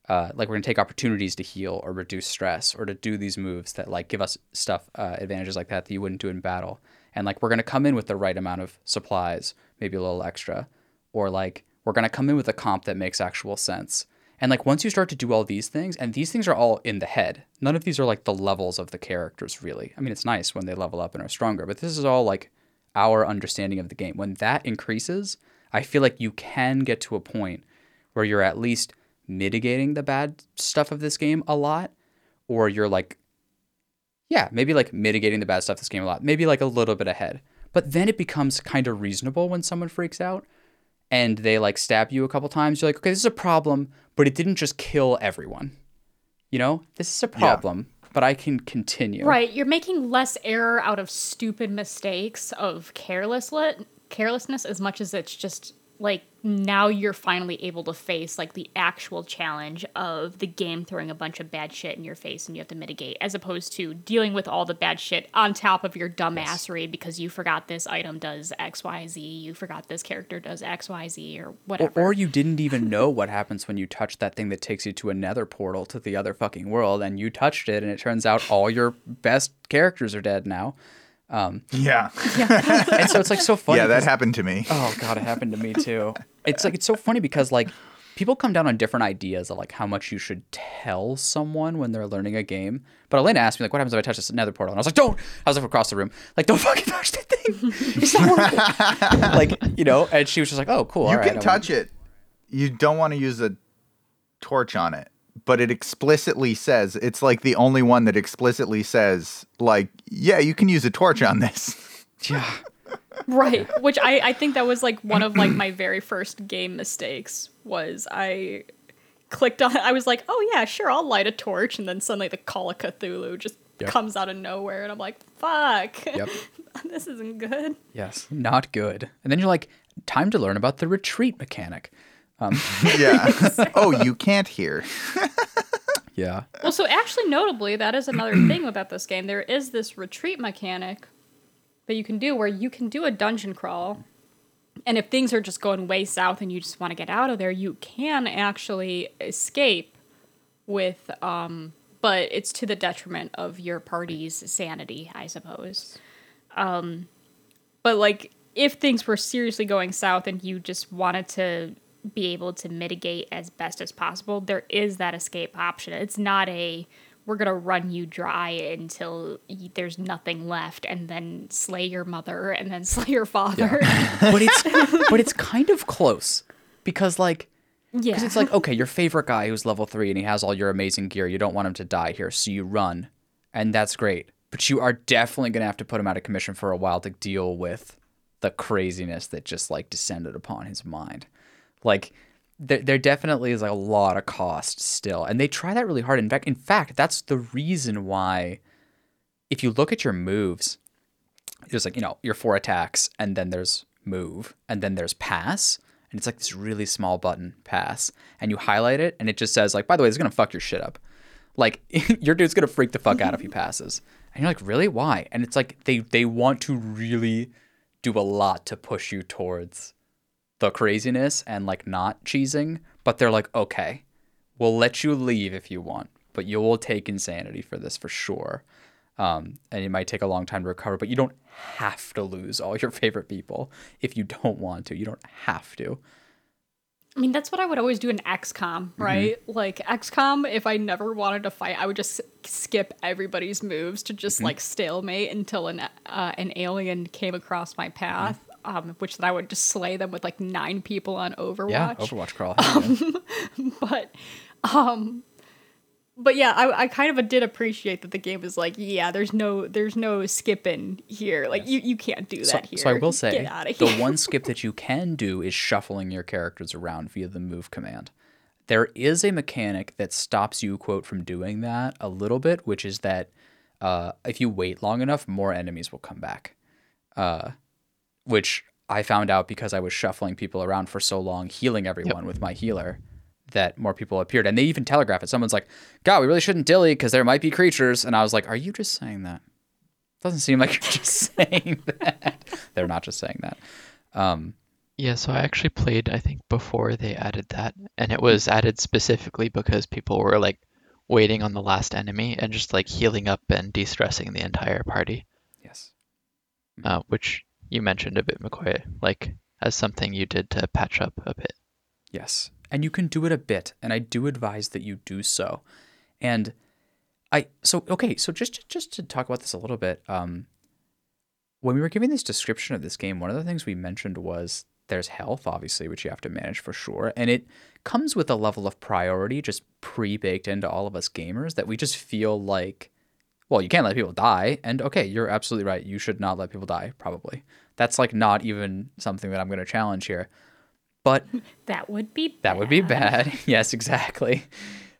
uh, like we're gonna take opportunities to heal or reduce stress or to do these moves that like give us stuff uh, advantages like that that you wouldn't do in battle and like we're gonna come in with the right amount of supplies maybe a little extra or like we're gonna come in with a comp that makes actual sense. And like once you start to do all these things and these things are all in the head none of these are like the levels of the characters really. I mean it's nice when they level up and are stronger but this is all like our understanding of the game. When that increases i feel like you can get to a point where you're at least mitigating the bad stuff of this game a lot or you're like yeah maybe like mitigating the bad stuff of this game a lot maybe like a little bit ahead. But then it becomes kind of reasonable when someone freaks out and they like stab you a couple times you're like okay this is a problem but it didn't just kill everyone you know? This is a problem but i can continue. Right, you're making less error out of stupid mistakes of careless carelessness as much as it's just like now you're finally able to face like the actual challenge of the game throwing a bunch of bad shit in your face and you have to mitigate as opposed to dealing with all the bad shit on top of your dumbassery because you forgot this item does xyz you forgot this character does xyz or or, whatever. Or you didn't even know what happens when you touch that thing that takes you to another portal to the other fucking world and you touched it and it turns out all your best characters are dead now Um, yeah. and so it's like so funny yeah, that happened to me. Oh god, it happened to me too. It's like it's so funny because like people come down on different ideas of like how much you should tell someone when they're learning a game. But Elena asked me like, "What happens if I touch this nether portal?" And I was like, "Don't!" I was like across the room, like, "Don't fucking touch that thing! It's not working!" like you know. And she was just like, "Oh, cool. you all right, can I touch it. You don't want to use a torch on it, but it explicitly says it's like the only one that explicitly says like, yeah, you can use a torch on this. Yeah. right which I, I think that was like one of like my very first game mistakes was i clicked on i was like oh yeah sure i'll light a torch and then suddenly the call of cthulhu just Yep. comes out of nowhere and i'm like fuck Yep. this isn't good Yes. Not good. And then you're like, time to learn about the retreat mechanic. Um, yeah. oh, you can't hear. Yeah. well so actually notably that is another thing about this game there is this retreat mechanic that you can do where you can do a dungeon crawl and if things are just going way south and you just want to get out of there you can actually escape with um but it's to the detriment of your party's sanity, I suppose. Um, but like, if things were seriously going south and you just wanted to be able to mitigate as best as possible, there is that escape option. It's not a we're gonna run you dry until there's nothing left, and then slay your mother, and then slay your father. but it's but it's kind of close because like Yeah, because it's like okay, your favorite guy who's level three and he has all your amazing gear. You don't want him to die here, so you run, and that's great. But you are definitely gonna have to put him out of commission for a while to deal with the craziness that just like descended upon his mind. Like there, there definitely is like a lot of cost still, and they try that really hard. In fact, in fact, that's the reason why. If you look at your moves, there's like you know your four attacks and then there's move and then there's pass and it's like this really small button pass and you highlight it and it just says like by the way it's gonna fuck your shit up like your dude's gonna freak the fuck out if he passes and you're like really why and it's like they they want to really do a lot to push you towards the craziness and like not cheesing but they're like okay we'll let you leave if you want but you will take insanity for this for sure um, and it might take a long time to recover, but you don't have to lose all your favorite people if you don't want to. You don't have to. I mean, that's what I would always do in XCOM, right? Like XCOM, if I never wanted to fight, I would just skip everybody's moves to just like stalemate until an uh, an alien came across my path, um, which that I would just slay them with like nine people on Overwatch. Yeah, Overwatch crawl. Hell yeah. but um but yeah I, I kind of did appreciate that the game was like yeah there's no there's no skipping here like you, you can't do that so, here so I will say the one skip that you can do is shuffling your characters around via the move command. There is a mechanic that stops you, quote, from doing that a little bit, which is that uh, if you wait long enough, more enemies will come back. Uh, which I found out because I was shuffling people around for so long, healing everyone with my healer, that more people appeared. And they even telegraph it. Someone's like, God, we really shouldn't dilly because there might be creatures. And I was like, Are you just saying that? Doesn't seem like you're just saying that. They're not just saying that. Um, Yeah, so I actually played, I think, before they added that, and it was added specifically because people were like waiting on the last enemy and just like healing up and de-stressing the entire party, yes. uh, which you mentioned a bit, McCoy, like as something you did to patch up a bit. Yes. And you can do it a bit, and I do advise that you do so. And I so okay, so just just to talk about this a little bit, um when we were giving this description of this game, one of the things we mentioned was there's health, obviously, which you have to manage for sure. And it comes with a level of priority just pre baked into all of us gamers that we just feel like, well, you can't let people die. And okay, you're absolutely right. You should not let people die, probably. That's like not even something that I'm going to challenge here. But that would be bad. that would be bad. yes, exactly.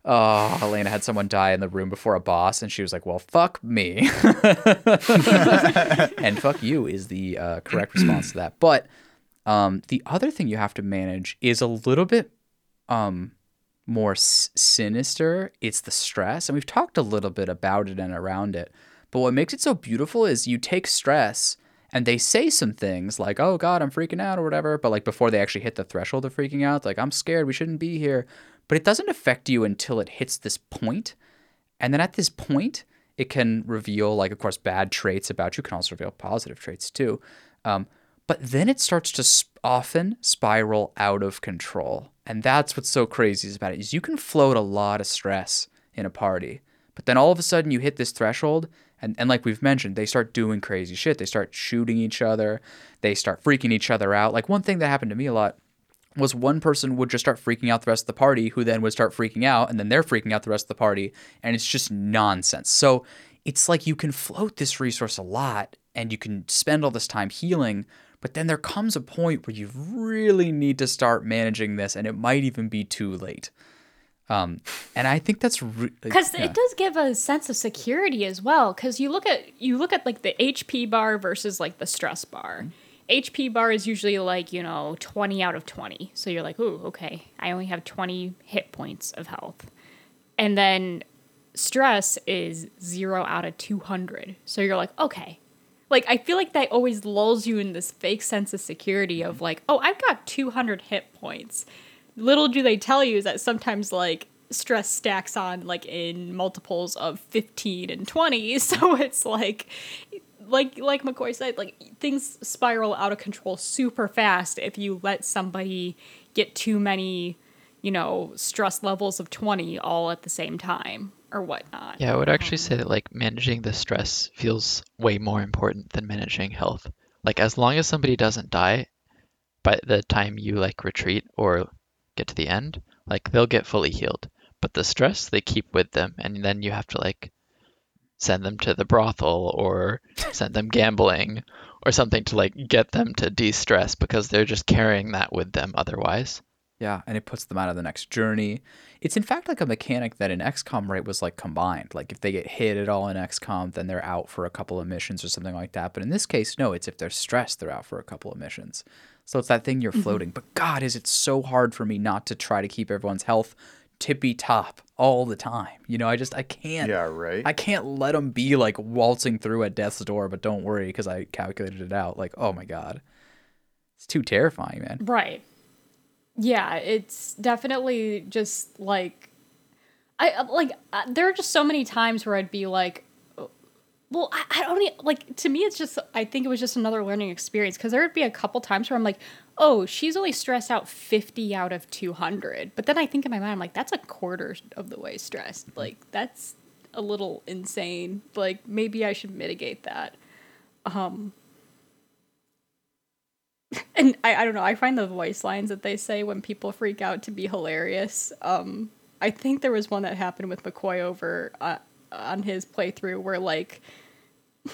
Oh, Elena had someone die in the room before a boss, and she was like, "Well, fuck me," and "fuck you" is the uh, correct response to that. But um, the other thing you have to manage is a little bit um, more s- sinister. It's the stress, and we've talked a little bit about it and around it. But what makes it so beautiful is you take stress and they say some things like, "Oh God, I'm freaking out" or whatever. But like before they actually hit the threshold of freaking out, like I'm scared, we shouldn't be here. But it doesn't affect you until it hits this point, and then at this point, it can reveal like, of course, bad traits about you. Can also reveal positive traits too. Um, but then it starts to sp- often spiral out of control, and that's what's so crazy about it is you can float a lot of stress in a party, but then all of a sudden you hit this threshold and, and like we've mentioned, they start doing crazy shit. They start shooting each other. They start freaking each other out. Like one thing that happened to me a lot was one person would just start freaking out the rest of the party, who then would start freaking out, and then they're freaking out the rest of the party. And it's just nonsense. So it's like you can float this resource a lot and you can spend all this time healing, but then there comes a point where you really need to start managing this, and it might even be too late. Um, and I think that's re- because yeah. it does give a sense of security as well because you look at you look at like the hp bar versus like the stress bar. Hp bar is usually like you know 20 out of 20 so you're like ooh okay. I only have 20 hit points of health. And then stress is 0 out of 200 so you're like okay like i feel like that always lulls you in this fake sense of security of mm-hmm. like oh i've got 200 hit points. Little do they tell you is that sometimes like stress stacks on like in multiples of 15 and 20 so it's like like like mccoy said like things spiral out of control super fast if you let somebody get too many you know stress levels of 20 all at the same time or whatnot Yeah, I would actually um, say that like managing the stress feels way more important than managing health. Like as long as somebody doesn't die by the time you like retreat or get to the end, like they'll get fully healed. But the stress they keep with them and then you have to like send them to the brothel or send them gambling or something to like get them to de-stress because they're just carrying that with them otherwise. Yeah, and it puts them out of the next journey. It's in fact like a mechanic that in XCOM right was like combined. Like if they get hit at all in XCOM, then they're out for a couple of missions or something like that. But in this case, no, it's if they're stressed, they're out for a couple of missions. So it's that thing you're mm-hmm. floating. But God, is it so hard for me not to try to keep everyone's health tippy top all the time. You know, I just I can't. Yeah, right. I can't let them be like waltzing through at death's door, but don't worry because I calculated it out. Like, oh my god, it's too terrifying, man. Right. Yeah, it's definitely just like I uh, like uh, there are just so many times where I'd be like uh, well, I, I don't e- like to me it's just I think it was just another learning experience cuz there would be a couple times where I'm like, "Oh, she's only stressed out 50 out of 200." But then I think in my mind I'm like, "That's a quarter of the way stressed." Like that's a little insane. Like maybe I should mitigate that. Um and I, I don't know i find the voice lines that they say when people freak out to be hilarious um i think there was one that happened with mccoy over uh, on his playthrough where like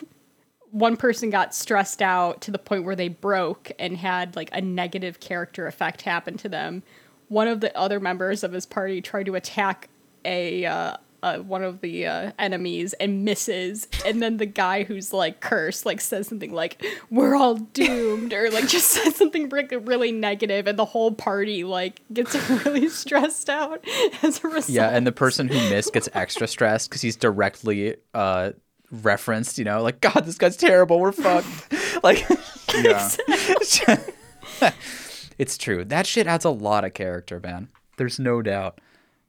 one person got stressed out to the point where they broke and had like a negative character effect happen to them. One of the other members of his party tried to attack a uh, uh, one of the uh, enemies and misses, and then the guy who's like cursed like says something like "We're all doomed" or like just says something really, really negative, and the whole party like gets really stressed out as a result. Yeah, and the person who missed gets extra stressed because he's directly uh, referenced. You know, like God, this guy's terrible. We're fucked. like, yeah. it's true. That shit adds a lot of character, man. There's no doubt.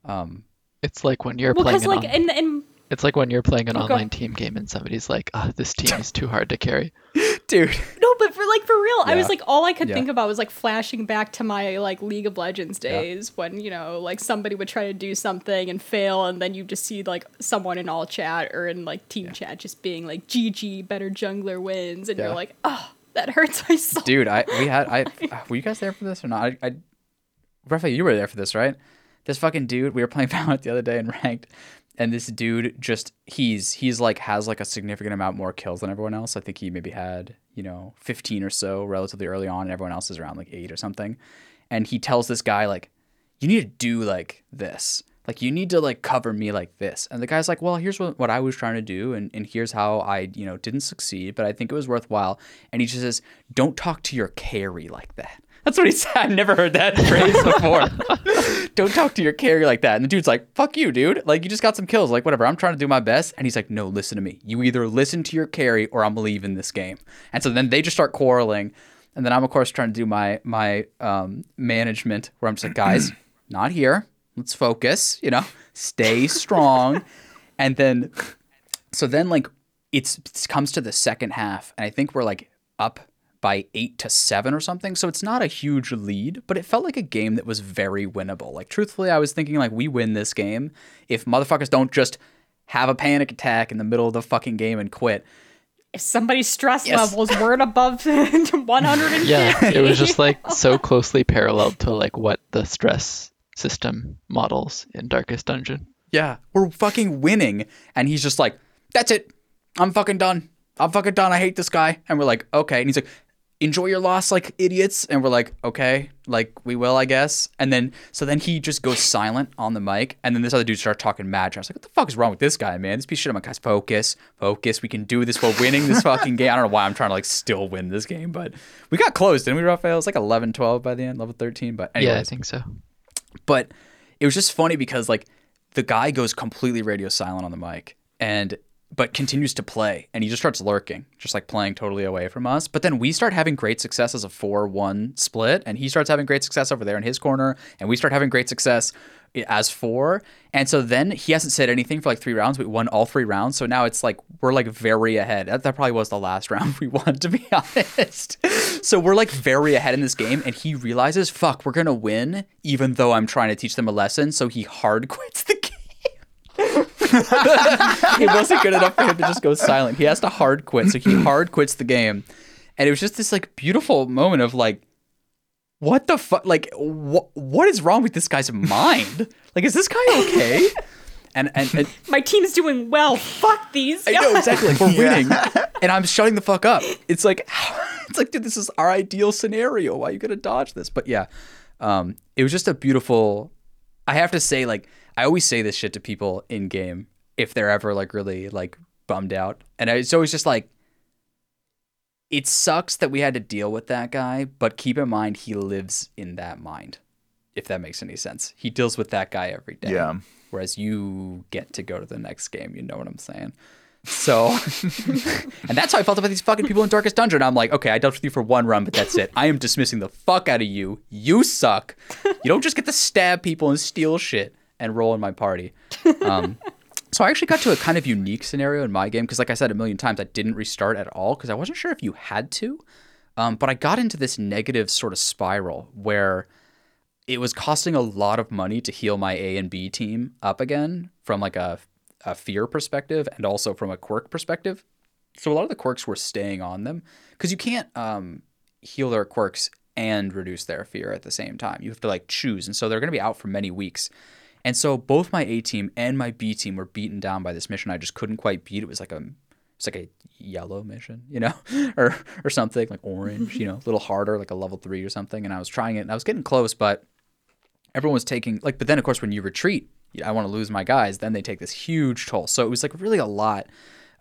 Um, It's like when you're well, playing because an like on- in in it's like when you're playing an Oh, online on. team game and somebody's like, "Ah, this team is too hard to carry." dude. no, but for like for real, I was like all I could Yeah. think about was like flashing back to my like League of Legends days when you know like somebody would try to do something and fail, and then you just see like someone in all chat or in like team chat just being like "GG, better jungler wins," and Yeah. you're like, oh, that hurts my soul. dude i we had i were you guys there for this or not i, I Raphael, you were there for this right this fucking dude we were playing Valorant the other day and ranked and this dude just he's he's like has like a significant amount more kills than everyone else. I think he maybe had you know 15 or so relatively early on and everyone else is around like 8 or something. And he tells this guy like you need to do like this. Like you need to like cover me like this. And the guy's like well here's what, what i was trying to do and, and here's how i you know didn't succeed but i think it was worthwhile. And he just says don't talk to your carry like that that's what he said. I've never heard that phrase before. Don't talk to your carry like that. And the dude's like fuck you dude. Like you just got some kills. Like whatever. I'm trying to do my best. And he's like no listen to me. You either listen to your carry or i'm leaving this game. And so then they just start quarreling. And then I'm of course trying to do my my um, management where I'm just like, guys, not here. Let's focus. You know, stay strong. and then, so then like it's it comes to the second half, and I think we're like up by eight to seven or something. So it's not a huge lead, but it felt like a game that was very winnable. Like truthfully, I was thinking like we win this game if motherfuckers don't just have a panic attack in the middle of the fucking game and quit. If somebody's stress Yes. levels weren't above 150, Yeah, it was just like so closely paralleled to like what the stress system models in Darkest Dungeon. Yeah, we're fucking winning. And he's just like, that's it. I'm fucking done. I'm fucking done. I hate this guy. And we're like, okay. And he's like, enjoy your loss like idiots. And we're like, okay, like we will, I guess. And then, so then he just goes silent on the mic. And then this other dude starts talking mad. I was like, what the fuck is wrong with this guy, man? This piece of shit. I'm like, guys, focus, focus. We can do this. We're winning this fucking game. I don't know why I'm trying to like still win this game, but we got close, didn't we, Raphael? It was like 11, 12 by the end, level 13. But anyways, Yeah, I think so. but it was just funny because like the guy goes completely radio silent on the mic and but continues to play and he just starts lurking just like playing totally away from us but then we start having great success as a 4-1 split and he starts having great success over there in his corner and we start having great success as four. And so then he hasn't said anything for like three rounds. We won all three rounds. So now it's like we're like very ahead. That, that probably was the last round we won, to be honest. so we're like very ahead in this game. And he realizes, fuck, we're going to win, even though I'm trying to teach them a lesson. So he hard quits the game. it wasn't good enough for him to just go silent. He has to hard quit. So he hard quits the game. And it was just this like beautiful moment of like, what the fuck? Like, what what is wrong with this guy's mind? Like, is this guy okay? And and, and My team's doing well. Fuck these. I know exactly. Like, we're winning, and I'm shutting the fuck up. It's like, it's like, dude, this is our ideal scenario. Why are you gonna dodge this? But yeah, um, it was just a beautiful. I have to say, like, I always say this shit to people in game if they're ever like really like bummed out, and it's always just like, it sucks that we had to deal with that guy, but keep in mind he lives in that mind. If that makes any sense, he deals with that guy every day Yeah. whereas you get to go to the next game. You know what I'm saying? So, and that's how I felt about these fucking people in Darkest Dungeon. I'm like, okay, I dealt with you for one run, but that's it. I am dismissing the fuck out of you. You suck. You don't just get to stab people and steal shit and roll in my party. Um, so I actually got to a kind of unique scenario in my game because, like I said a million times, I didn't restart at all because I wasn't sure if you had to. Um, but I got into this negative sort of spiral where it was costing a lot of money to heal my A and B team up again from like a, a fear perspective and also from a quirk perspective. So a lot of the quirks were staying on them because you can't um, heal their quirks and reduce their fear at the same time. You have to like choose, and so they're going to be out for many weeks. And so both my A team and my B team were beaten down by this mission I just couldn't quite beat. It was like a it's like a yellow mission, you know, or or something like orange, you know, a little harder, like a level three or something. And I was trying it, and I was getting close, but everyone was taking like. But then of course when you retreat, I want to lose my guys. Then they take this huge toll. So it was like really a lot.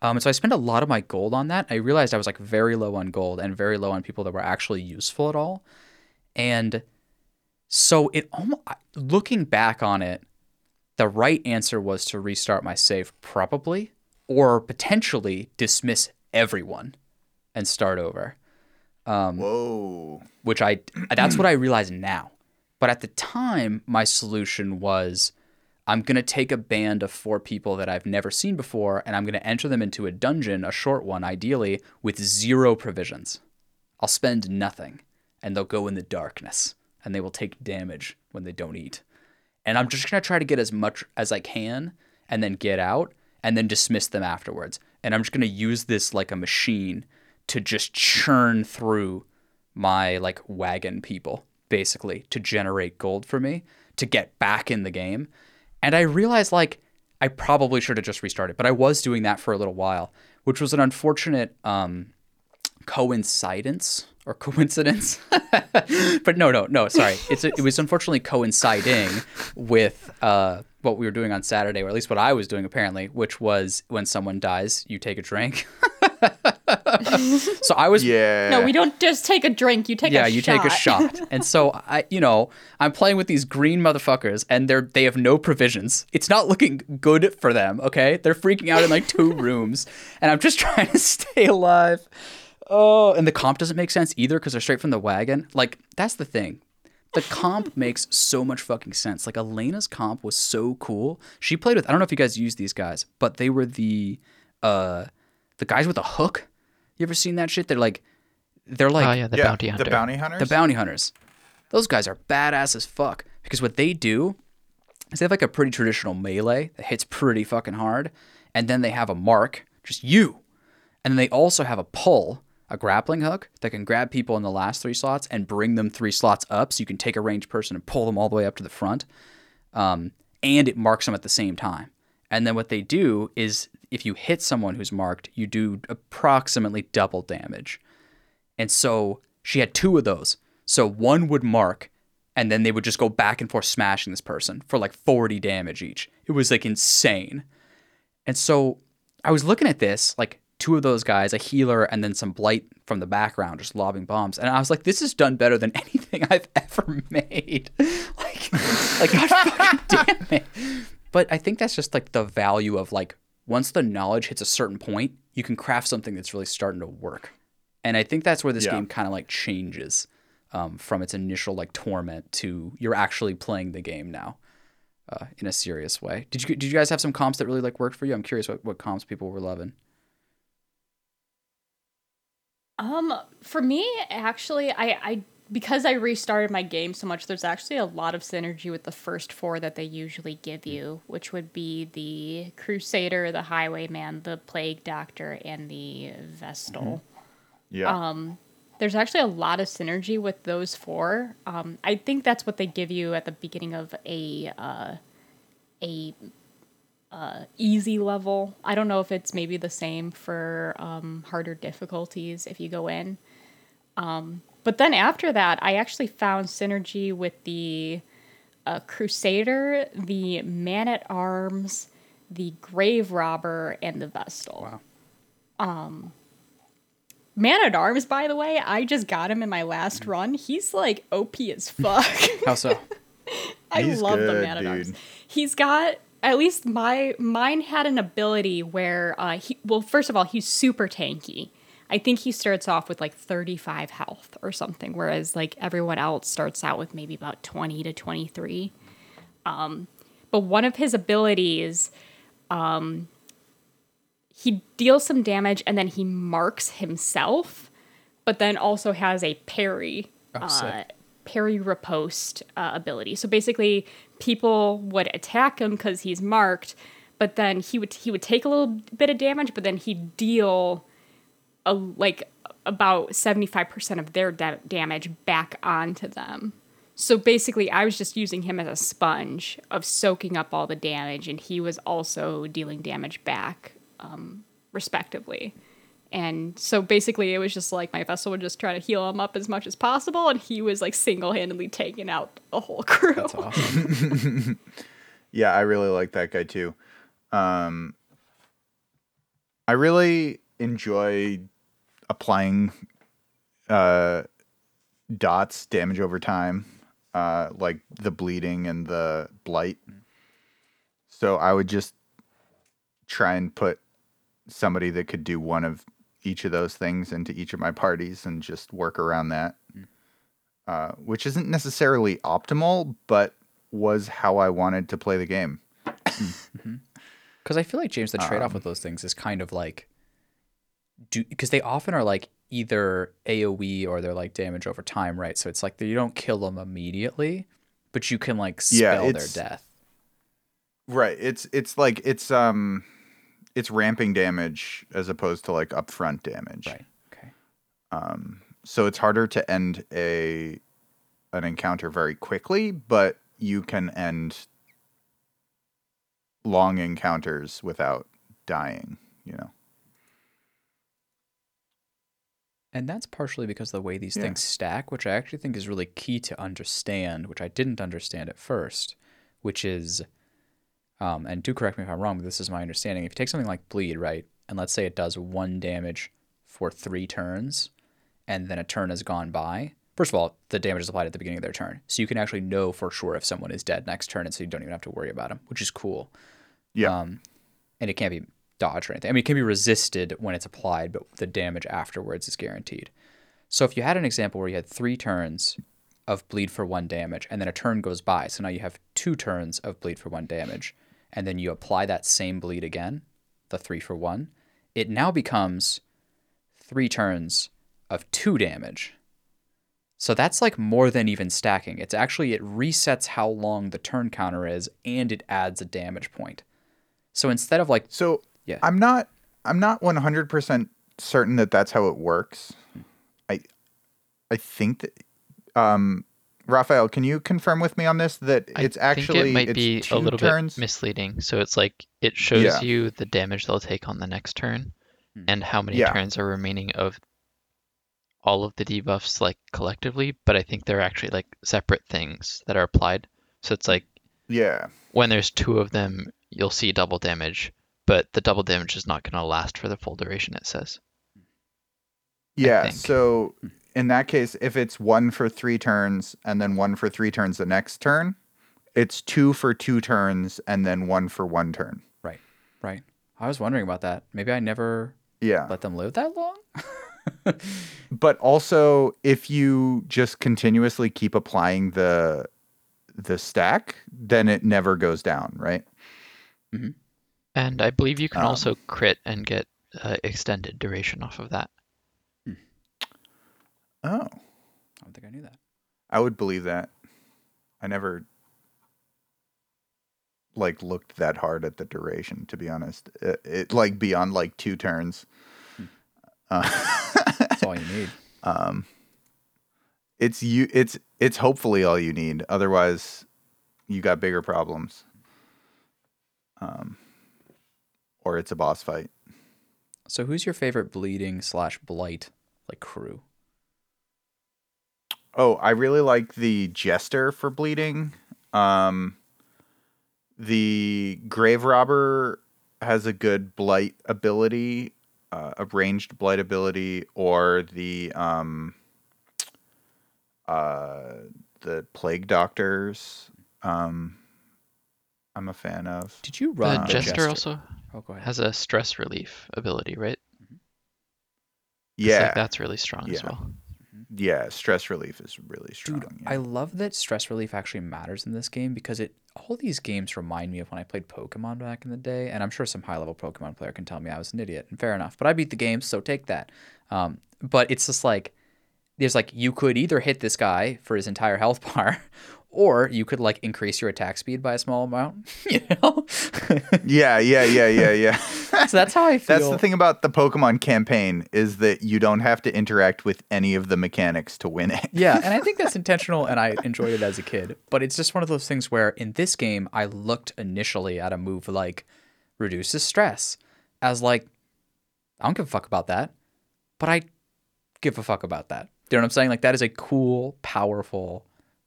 Um, and so I spent a lot of my gold on that. I realized I was like very low on gold and very low on people that were actually useful at all. And so it almost looking back on it, the right answer was to restart my save probably or potentially dismiss everyone and start over. Um, Whoa. Which I that's what I realize now. But at the time my solution was I'm going to take a band of four people that I've never seen before and I'm going to enter them into a dungeon, a short one ideally, with zero provisions. I'll spend nothing and they'll go in the darkness and they will take damage when they don't eat. And I'm just going to try to get as much as I can and then get out and then dismiss them afterwards. And I'm just going to use this like a machine to just churn through my like wagon people basically to generate gold for me to get back in the game. And I realized like I probably should have just restarted, but I was doing that for a little while, which was an unfortunate um coincidence or coincidence. but no, no, no, sorry. It's it was unfortunately coinciding with uh what we were doing on Saturday, or at least what I was doing apparently, which was when someone dies, you take a drink. so I was Yeah. No, we don't just take a drink. You take yeah, a you shot. take a shot. and so I, you know, I'm playing with these green motherfuckers, and they're they have no provisions. It's not looking good for them. Okay, they're freaking out in like two rooms, and I'm just trying to stay alive. Oh, and the comp doesn't make sense either because they're straight from the wagon. Like that's the thing. The comp makes so much fucking sense. Like Elena's comp was so cool. She played with I don't know if you guys use these guys, but they were the uh the guys with a hook. You ever seen that shit? They're like they're like oh yeah, the yeah, bounty hunter. The bounty hunters. the bounty hunters. Those guys are badass as fuck because what they do is they have like a pretty traditional melee that hits pretty fucking hard, and then they have a mark, just you, and then they also have a pull, a grappling hook that can grab people in the last three slots and bring them three slots up, so you can take a ranged person and pull them all the way up to the front, um, and it marks them at the same time. And then what they do is if you hit someone who's marked, you do approximately double damage. And so she had two of those. So one would mark, and then they would just go back and forth smashing this person for like 40 damage each. It was like insane. And so I was looking at this, like two of those guys, a healer, and then some blight from the background, just lobbing bombs. And I was like, this is done better than anything I've ever made. like, like God fucking damn it. But I think that's just like the value of like once the knowledge hits a certain point, you can craft something that's really starting to work. And I think that's where this Yeah. game kind of like changes um, from its initial like torment to you're actually playing the game now. uh, in a serious way. Did you did you guys have some comps that really like worked for you? I'm curious what, what comps people were loving. Um, for me, actually, I, I because I restarted my game so much, there's actually a lot of synergy with the first four that they usually give you, which would be the Crusader, the Highwayman, the Plague Doctor, and the Vestal. Yeah. Um, there's actually a lot of synergy with those four. Um, I think that's what they give you at the beginning of a uh, a uh, easy level. I don't know if it's maybe the same for um, harder difficulties if you go in. Um, but then after that, I actually found synergy with the uh, Crusader, the Man at Arms, the Grave Robber, and the Vestal. Wow. Man at Arms, by the way, I just got him in my last run. He's like OP as fuck. How so? I He's love the Man at Arms. He's got at least my mine had an ability where uh, he well, first of all, he's super tanky. I think he starts off with like 35 health or something, whereas like everyone else starts out with maybe about 20 to 23. Um, but one of his abilities, um, he deals some damage and then he marks himself, but then also has a parry, Oh, uh, parry riposte uh, ability. So basically, people would attack him because he's marked, but then he would he would take a little bit of damage, but then he'd deal a like about 75% of their da- damage back onto them. So basically, I was just using him as a sponge of soaking up all the damage, and he was also dealing damage back, um, respectively. And so basically, it was just like my Vestal would just try to heal him up as much as possible, and he was like single handedly taking out the whole crew. That's awesome. Yeah, I really like that guy too. Um, I really enjoy applying uh, dots, damage over time, uh, like the bleeding and the blight. So I would just try and put somebody that could do one of each of those things into each of my parties and just work around that. Uh, which isn't necessarily optimal, but was how I wanted to play the game. Because I feel like James, the trade off with those things is kind of like, do because they often are like either AOE or they're like damage over time, right? So it's like you don't kill them immediately, but you can like Yeah, spell their death. Right. It's it's like it's um it's ramping damage as opposed to like upfront damage. Right. Okay. Um, so it's harder to end a an encounter very quickly, but you can end long encounters without dying, you know. And that's partially because of the way these Yeah. things stack, which I actually think is really key to understand, which I didn't understand at first, which is, um, and do correct me if I'm wrong, but this is my understanding. If you take something like bleed, right, and let's say it does one damage for three turns, and then a turn has gone by. First of all, the damage is applied at the beginning of their turn, so you can actually know for sure if someone is dead next turn, and so you don't even have to worry about them, which is cool. Yeah. Um, and it can't be dodged or anything. I mean, it can be resisted when it's applied, but the damage afterwards is guaranteed. So if you had an example where you had three turns of bleed for one damage, and then a turn goes by, so now you have two turns of bleed for one damage, and then you apply that same bleed again, the three for one, it now becomes three turns of two damage. So that's like more than even stacking. It's actually, it resets how long the turn counter is and it adds a damage point. So instead of like, So Yeah. I'm not I'm not 100% certain that that's how it works. I I think that um Raphael, can you confirm with me on this that I it's actually think it might it's be two a little turns? bit misleading. So it's like it shows Yeah. you the damage they'll take on the next turn Hmm. and how many Yeah. turns are remaining of all of the debuffs like collectively, but I think they're actually like separate things that are applied. So it's like yeah. when there's two of them, you'll see double damage, but the double damage is not going to last for the full duration it says. Yeah, so in that case, if it's one for three turns and then one for three turns the next turn, it's two for two turns and then one for one turn. right, right. I was wondering about that. Maybe I never Yeah. let them live that long? But also, if you just continuously keep applying the the stack, then it never goes down, right? Mm-hmm. And I believe you can Um, also crit and get uh, extended duration off of that. Oh, I don't think I knew that. I would believe that. I never like looked that hard at the duration, to be honest. It, it like beyond like two turns. Uh, That's all you need. um, it's you. It's it's hopefully all you need. Otherwise, you got bigger problems. Um, or it's a boss fight. So who's your favorite bleeding slash blight like crew? Oh, I really like the jester for bleeding. Um, the grave robber has a good blight ability, uh, a ranged blight ability, or the um, uh, the plague doctors. Um, I'm a fan of. Did you The run the jester, also Oh, go ahead. has a stress relief ability, right? Yeah, like, that's really strong as well. Yeah. Stress relief is really strong. Dude, yeah. I love that stress relief actually matters in this game because it all these games remind me of when I played Pokemon back in the day, and I'm sure some high level Pokemon player can tell me I was an idiot, and fair enough. But I beat the game, so take that. Um, but it's just like there's like you could either hit this guy for his entire health bar, or you could like increase your attack speed by a small amount. You know, yeah, yeah, yeah, yeah, yeah. so that's how I feel. That's the thing about the Pokemon campaign is that you don't have to interact with any of the mechanics to win it. yeah, and I think that's intentional, and I enjoyed it as a kid. But it's just one of those things where in this game, I looked initially at a move like reduces stress as like, I don't give a fuck about that, but I give a fuck about that. Do you know what I'm saying? Like that is a cool, powerful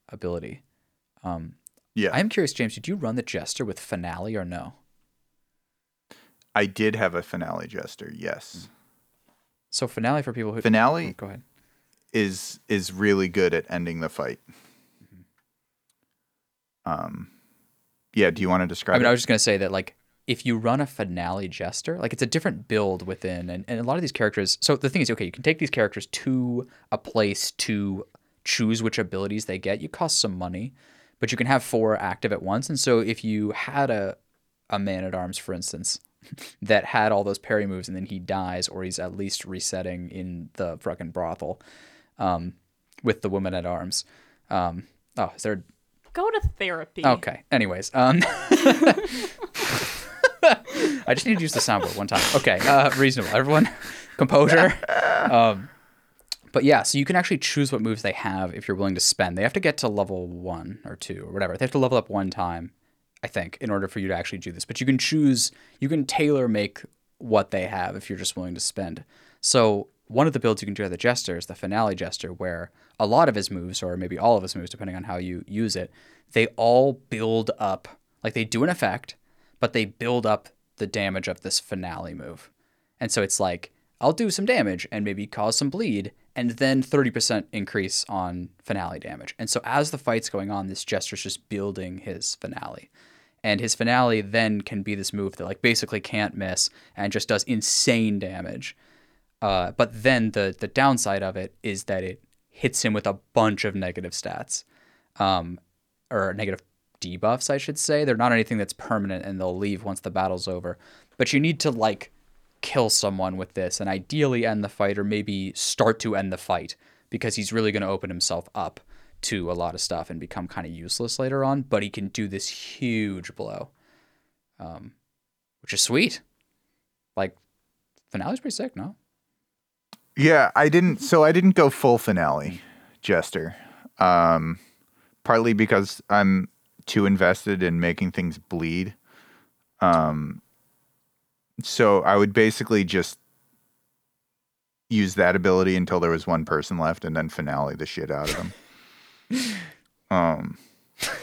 ability. Um, Yeah. I am curious, James. Did you run the Jester with Finale or no? I did have a finale jester, yes. So Finale for people who Finale Oh, go ahead. is is really good at ending the fight. Um yeah, do you want to describe I mean, it? I was just gonna say that like if you run a finale jester, like it's a different build within, and, and a lot of these characters. So the thing is, okay, you can take these characters to a place to choose which abilities they get. You cost some money, but you can have four active at once. And so if you had a a man at arms, for instance, that had all those parry moves, and then he dies, or he's at least resetting in the fucking brothel, um, with the woman at arms. Um, oh, is there Go to therapy. Okay. Anyways, um, I just need to use the soundboard one time. Okay. Uh, reasonable. Everyone, composure. Um, but yeah, so you can actually choose what moves they have if you're willing to spend. They have to get to level one or two or whatever. They have to level up one time, I think, in order for you to actually do this. But you can choose. You can tailor make what they have if you're just willing to spend. So one of the builds you can do at the Jester is the Finale Jester, where a lot of his moves, or maybe all of his moves, depending on how you use it, they all build up. Like they do an effect, but they build up the damage of this finale move. And so it's like, I'll do some damage and maybe cause some bleed, and then 30% increase on finale damage. And so as the fight's going on, this Jester's just building his finale. And his finale then can be this move that like basically can't miss and just does insane damage. Uh, but then the the downside of it is that it hits him with a bunch of negative stats, um, or negative debuffs, I should say. They're not anything that's permanent and they'll leave once the battle's over. But you need to like kill someone with this and ideally end the fight or maybe start to end the fight because he's really going to open himself up to a lot of stuff and become kind of useless later on. But he can do this huge blow, um, which is sweet. Like finale's pretty sick, no? Yeah, I didn't. So I didn't go full finale, Jester. Um, partly because I'm too invested in making things bleed. Um, so I would basically just use that ability until there was one person left, and then finale the shit out of them. um,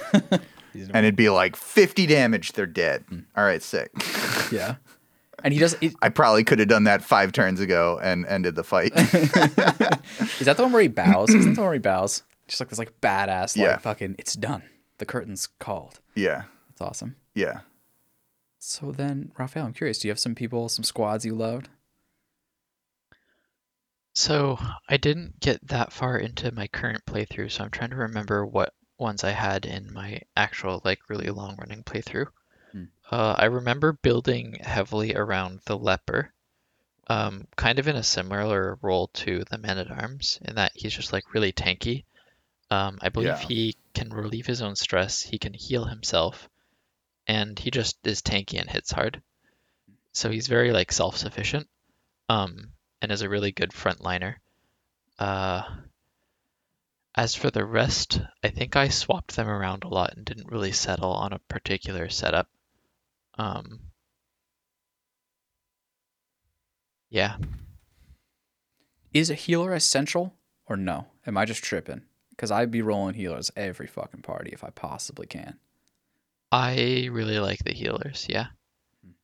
and it'd be like 50 damage, they're dead. All right, sick. Yeah. And he does. It, I probably could have done that five turns ago and ended the fight. is that the one where he bows? Is that the one where he bows? Just like this, like badass, like Yeah. fucking. It's done. The curtain's called. yeah, That's awesome. yeah. So then, Raphael, I'm curious. Do you have some people, some squads you loved? So I didn't get that far into my current playthrough, so I'm trying to remember what ones I had in my actual like really long running playthrough. Hmm. Uh, I remember building heavily around the leper, um, kind of in a similar role to the man at arms, in that he's just like really tanky. Um, I believe Yeah. he can relieve his own stress, he can heal himself, and he just is tanky and hits hard. So he's very like self-sufficient, um, and is a really good frontliner. Uh, as for the rest, I think I swapped them around a lot and didn't really settle on a particular setup. Um, yeah, Is a healer essential or no? Am I just tripping? Because I'd be rolling healers every fucking party if I possibly can. I really like the healers. Yeah,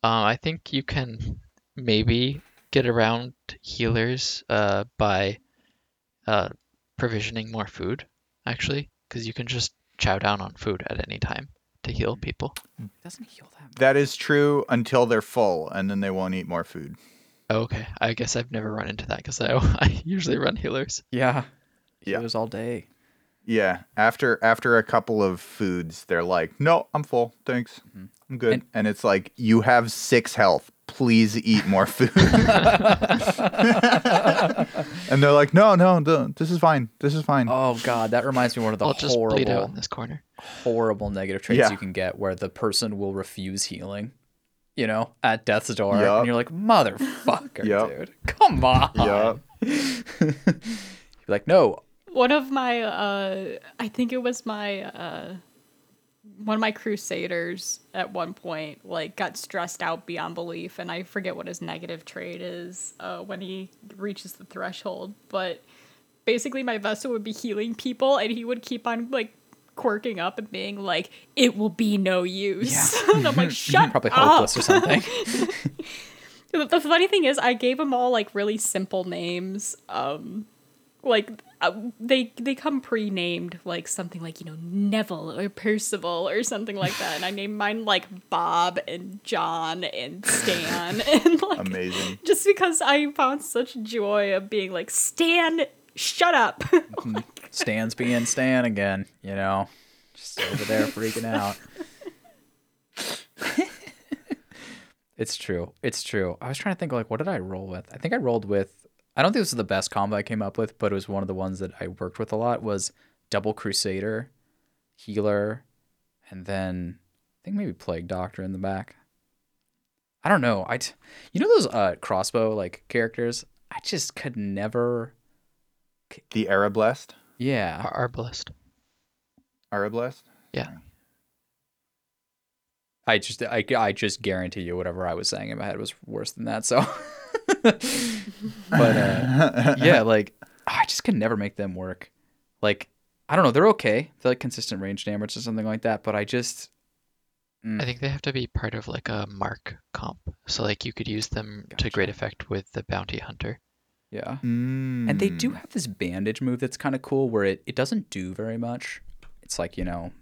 uh, I think you can maybe get around healers uh, by uh, provisioning more food, actually, because you can just chow down on food at any time to heal people. It doesn't heal that much. That is true until they're full, and then they won't eat more food. Okay, I guess I've never run into that because I, I usually run healers. Yeah. Yeah. Healers all day. Yeah, after after a couple of foods, they're like, "No, I'm full, thanks, mm-hmm. I'm good." And- And, it's like, "You have six health. Please eat more food." and they're like, "No, no, no, this is fine. This is fine." Oh god, that reminds me of one of the I'll just out horrible, in this corner. horrible negative traits Yeah. you can get, where the person will refuse healing. You know, at death's door, Yup. and you're like, motherfucker, Yup. dude, come on. Yup. You're like, no, One of my, uh, I think it was my, uh, one of my crusaders at one point, like, got stressed out beyond belief, and I forget what his negative trait is uh, when he reaches the threshold, but basically my Vestal would be healing people, and he would keep on, like, quirking up and being like, it will be no use. and I'm like, shut probably up. hopeless or something. The, the funny thing is, I gave them all like really simple names. Um, like uh, they they come pre-named, like something like you know Neville or Percival or something like that, and I named mine like Bob and John and Stan, and like Amazing. just because I found such joy of being like Stan, shut up. Stan's being Stan again, you know, just over there freaking out. it's true. It's true. I was trying to think like, what did I roll with? I think I rolled with. I don't think this is the best combo I came up with, but it was one of the ones that I worked with a lot. Was double Crusader, healer, and then I think maybe Plague Doctor in the back. I don't know. I, t- you know those uh crossbow like characters. I just could never. The Arablest. Yeah. Ar- Arbalest. Arablest. Yeah. I just I, I just guarantee you whatever I was saying in my head was worse than that. So, but uh, yeah, like I just can never make them work. Like I don't know, they're okay. They're like consistent range damage or something like that. But I just I think they have to be part of like a mark comp. So like you could use them to great effect with the bounty hunter. yeah. Mm. And they do have this bandage move that's kind of cool where it, it doesn't do very much. It's like, you know,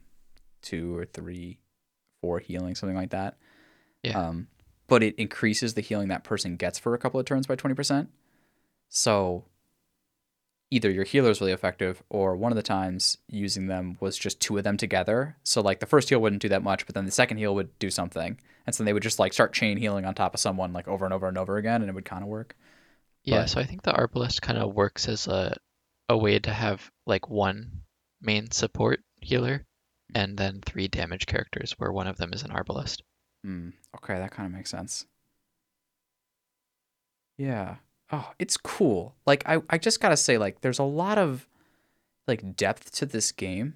two or three, four healing, something like that. Yeah. Um, but it increases the healing that person gets for a couple of turns by 20%. So either your healer is really effective or one of the times using them was just two of them together. So like the first heal wouldn't do that much, but then the second heal would do something. And so they would just like start chain healing on top of someone like over and over and over again and it would kind of work. Yeah, But- so I think the Arbalest kind of works as a a way to have like one main support healer and then three damage characters where one of them is an Arbalest. Hmm. Okay, that kind of makes sense. Yeah. Oh, it's cool. Like I, I just gotta say, like, there's a lot of like depth to this game.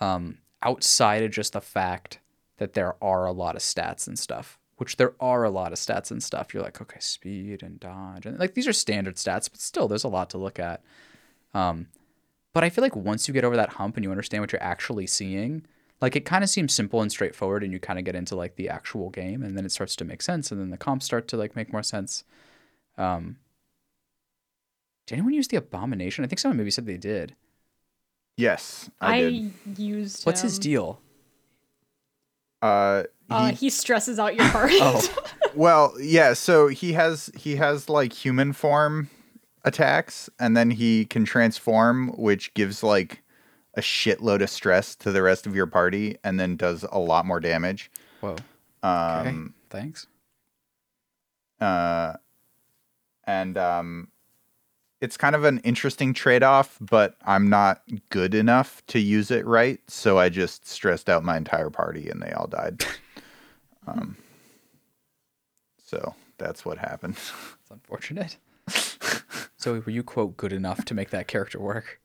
Um, outside of just the fact that there are a lot of stats and stuff. Which there are a lot of stats and stuff. You're like, okay, speed and dodge. And like these are standard stats, but still there's a lot to look at. Um, but I feel like once you get over that hump and you understand what you're actually seeing, like it kind of seems simple and straightforward and you kind of get into like the actual game and then it starts to make sense and then the comps start to like make more sense um did anyone use the abomination i think someone maybe said they did Yes, I, I, did. used. what's his deal Uh, Uh, he- he stresses out your heart. oh well, yeah. So he has he has like human form attacks, and then he can transform, which gives like a shitload of stress to the rest of your party and then does a lot more damage. Whoa. Okay. Um, Thanks. uh, and um, it's kind of an interesting trade-off, but I'm not good enough to use it right, so I just stressed out my entire party and they all died. um, so that's what happened. It's unfortunate. so were you quote good enough to make that character work?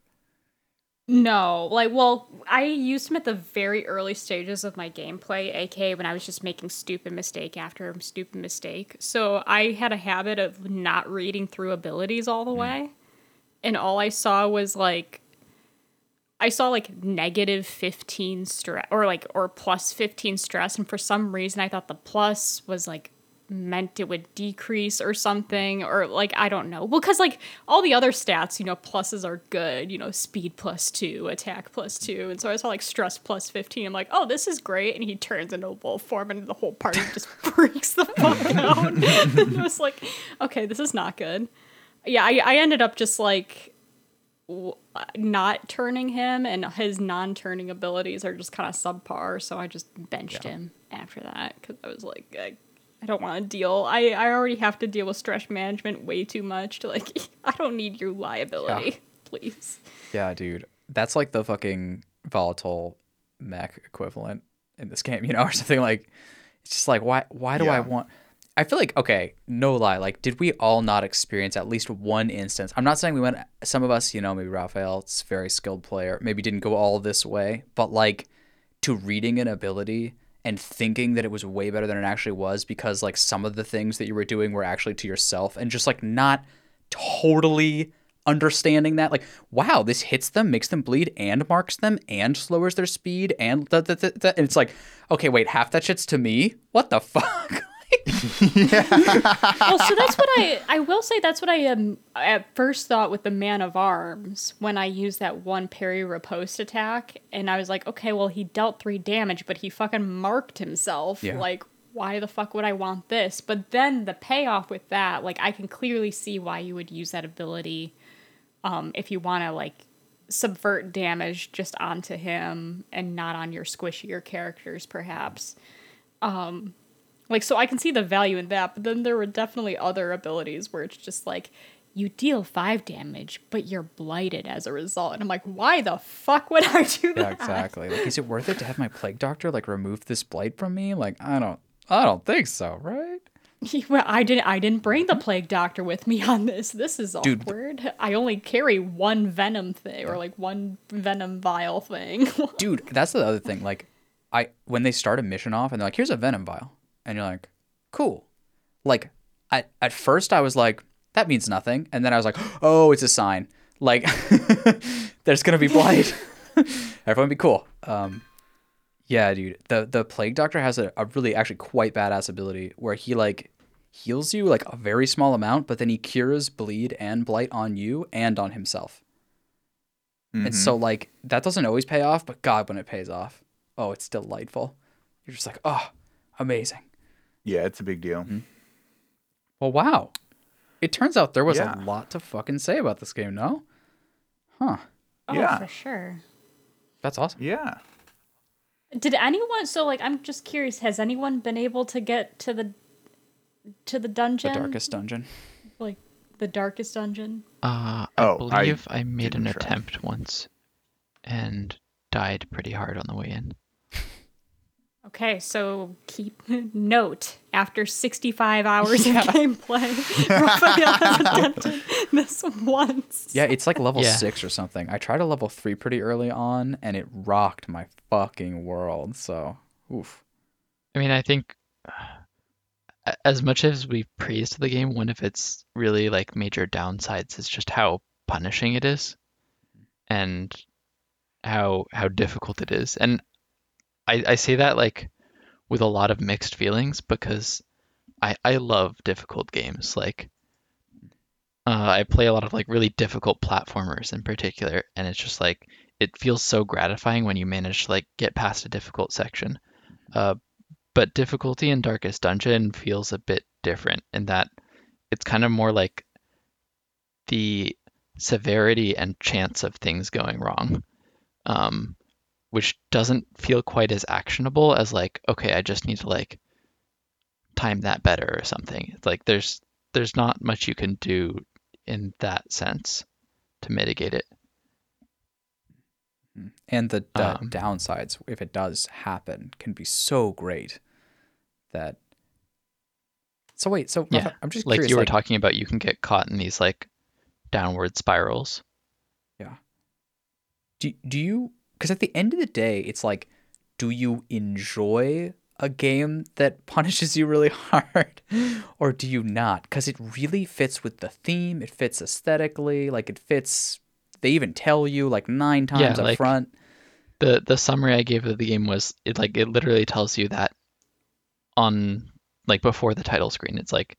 No, like, well, I used him at the very early stages of my gameplay, aka when I was just making stupid mistake after stupid mistake. So I had a habit of not reading through abilities all the mm. way, and all I saw was like, I saw like negative fifteen stress, or like or plus fifteen stress, and for some reason I thought the plus was like meant it would decrease or something or like i don't know. Well because like all the other stats you know pluses are good you know speed plus two attack plus two and so i saw like stress plus 15 i'm like oh this is great and he turns into a wolf form and the whole party just freaks the fuck out. And i was like okay this is not good. Yeah i, I ended up just like w- not turning him and his non-turning abilities are just kind of subpar so i just benched him after that because i was like I, I don't want to deal I, I already have to deal with stress management way too much to like i don't need your liability Yeah. please Yeah, dude. That's like the fucking volatile mech equivalent in this game, you know, or something like it's just like why why do I want I feel like okay, no lie, like did we all not experience at least one instance? I'm not saying we went some of us, you know, maybe Raphael, it's a very skilled player, maybe didn't go all this way, but like to reading an ability and thinking that it was way better than it actually was because like some of the things that you were doing were actually to yourself and just like not totally understanding that like wow this hits them makes them bleed and marks them and lowers their speed and the, the, the- and it's like okay wait half that shit's to me? What the fuck well so that's what i i will say that's what i um, at first thought with the man of arms when i used that one parry riposte attack. And i was like okay well he dealt three damage but he fucking marked himself. Yeah. like why the fuck would i want this? But then the payoff with that like i can clearly see why you would use that ability um if you want to like subvert damage just onto him and not on your squishier characters perhaps like so I can see the value in that, but then there were definitely other abilities where it's just like you deal five damage, but you're blighted as a result. And I'm like, why the fuck would I do that? yeah exactly like is it worth it to have my plague doctor like remove this blight from me like i don't i don't think so right well, I didn't I didn't bring the plague doctor with me on this. This is Dude, awkward. I only carry one venom thing or like one venom vial thing. dude that's the other thing like i when they start a mission off and they're like here's a venom vial and you're like cool. Like at, at first i was like that means nothing. And then i was like oh it's a sign. Like there's gonna be blight everyone be cool. Um yeah dude. The the plague doctor has a, a really actually quite badass ability where he like heals you like a very small amount but then he cures bleed and blight on you and on himself. And so like that doesn't always pay off, but God, when it pays off, oh, it's delightful. You're just like, oh, amazing. Yeah, it's a big deal. Well, wow. It turns out there was Yeah. a lot to fucking say about this game, no? Huh. oh, Yeah. for sure. That's awesome. Yeah. Did anyone so like I'm just curious, has anyone been able to get to the to the dungeon? The darkest dungeon. Like the darkest dungeon? Uh, I Oh, believe I, made an try. attempt once and died pretty hard on the way in. Okay, so keep note after 65 hours of gameplay, Raphael has attempted this once. Yeah, it's like level Yeah. six or something. I tried a level three pretty early on, and it rocked my fucking world. So, oof. I mean, I think uh, as much as we praised the game, one of its really like major downsides is just how punishing it is and how how difficult it is. And I, I say that like with a lot of mixed feelings because I I love difficult games. Like uh, I play a lot of like really difficult platformers in particular, and it's just like it feels so gratifying when you manage to like get past a difficult section. Uh, but difficulty in Darkest Dungeon feels a bit different in that it's kind of more like the severity and chance of things going wrong um, which doesn't feel quite as actionable as like, okay, I just need to like time that better or something. Like there's there's not much you can do in that sense to mitigate it. And the, the Um, downsides, if it does happen, can be so great that. So wait, so Yeah, I'm just like curious. you were like, talking about, you can get caught in these like downward spirals. Yeah. Do do you? Because at the end of the day, it's like, do you enjoy a game that punishes you really hard, or do you not? Because it really fits with the theme. It fits aesthetically. Like it fits. They even tell you like nine times up like- front. the the summary I gave of the game was it like it literally tells you that on like before the title screen. It's like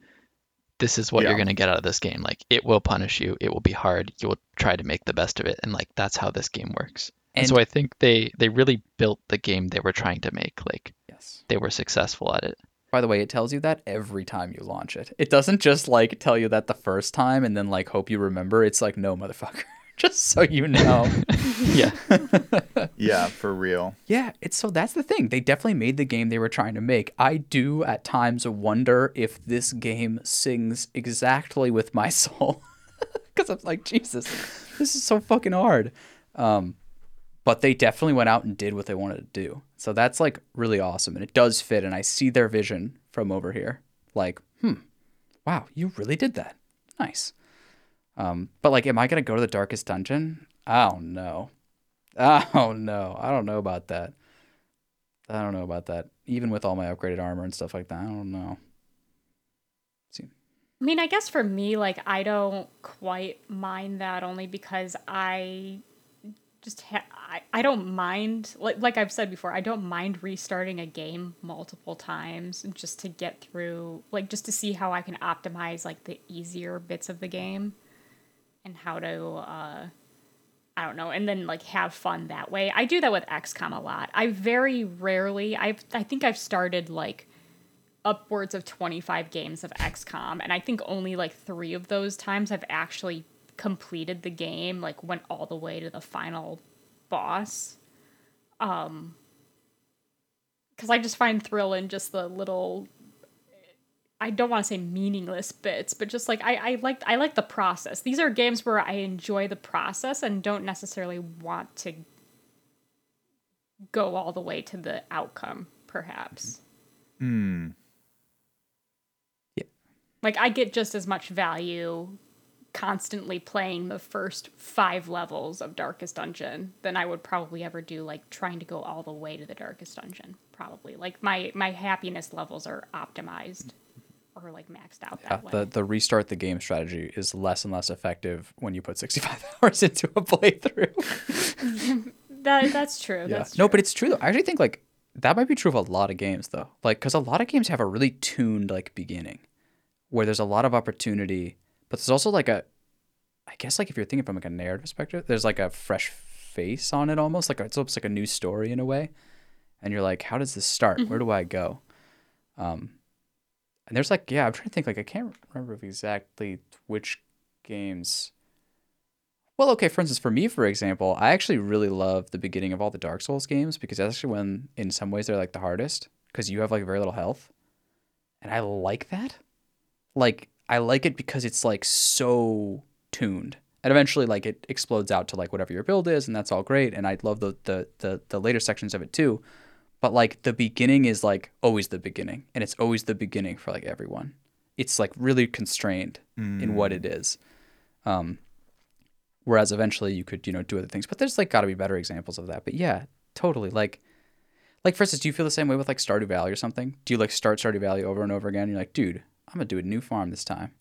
this is what Yeah. you're gonna get out of this game. Like it will punish you. It will be hard. You will try to make the best of it, and like that's how this game works. And, And so I think they they really built the game they were trying to make. Like yes. they were successful at it. By the way, it tells you that every time you launch it. It doesn't just like tell you that the first time and then like hope you remember. It's like no motherfucker. just so you know. Yeah. Yeah, for real. yeah, it's so that's the thing. They definitely made the game they were trying to make. I do at times wonder if this game sings exactly with my soul. Cuz I'm like, Jesus, this is so fucking hard. Um but they definitely went out and did what they wanted to do. So that's like really awesome and it does fit and I see their vision from over here. Like, hmm. Wow, you really did that. Nice. Um but like am I going to go to the darkest dungeon? Don't know. Oh no, I don't know about that. I don't know about that. Even with all my upgraded armor and stuff like that, I don't know. See, I mean, I guess for me, like, I don't quite mind that only because I just ha- I, I don't mind like like I've said before, I don't mind restarting a game multiple times just to get through like just to see how I can optimize like the easier bits of the game and how to uh I don't know, and then like have fun that way. I do that with XCOM a lot. I very rarely I've I think I've started like upwards of 25 games of XCOM, and I think only like three of those times I've actually completed the game, like went all the way to the final boss. Um, because I just find thrill in just the little. I don't want to say meaningless bits, but just like I, I like I like the process. These are games where I enjoy the process and don't necessarily want to go all the way to the outcome, perhaps. Hmm. Yeah, like I get just as much value constantly playing the first five levels of Darkest Dungeon than I would probably ever do like trying to go all the way to the Darkest Dungeon. Probably like my my happiness levels are optimized or like maxed out yeah, that way. the the restart the game strategy is less and less effective when you put 65 hours into a playthrough. that that's true. yeah, That's no, but it's true though. I actually think like that might be true of a lot of games though. Like, because a lot of games have a really tuned like beginning, where there's a lot of opportunity, but there's also like a, I guess like if you're thinking from like a narrative perspective, there's like a fresh face on it almost like it's almost like a new story in a way, and you're like, how does this start? Where do I go? Um, and there's like yeah, I'm trying to think like I can't remember exactly which games. Well, okay, for instance, for me, for example, I actually really love the beginning of all the Dark Souls games because that's actually when, in some ways, they're like the hardest because you have like very little health. And I like that. Like, I like it because it's like so tuned. And eventually, like, it explodes out to like whatever your build is, and that's all great. And I love the, the, the, the later sections of it too. But like, the beginning is like always the beginning, and it's always the beginning for like everyone. It's like really constrained in what it is. Um, whereas eventually you could you know do other things but there's like got to be better examples of that but yeah totally like like for instance do you feel the same way with like stardew valley or something do you like start stardew valley over and over again you're like dude i'm gonna do a new farm this time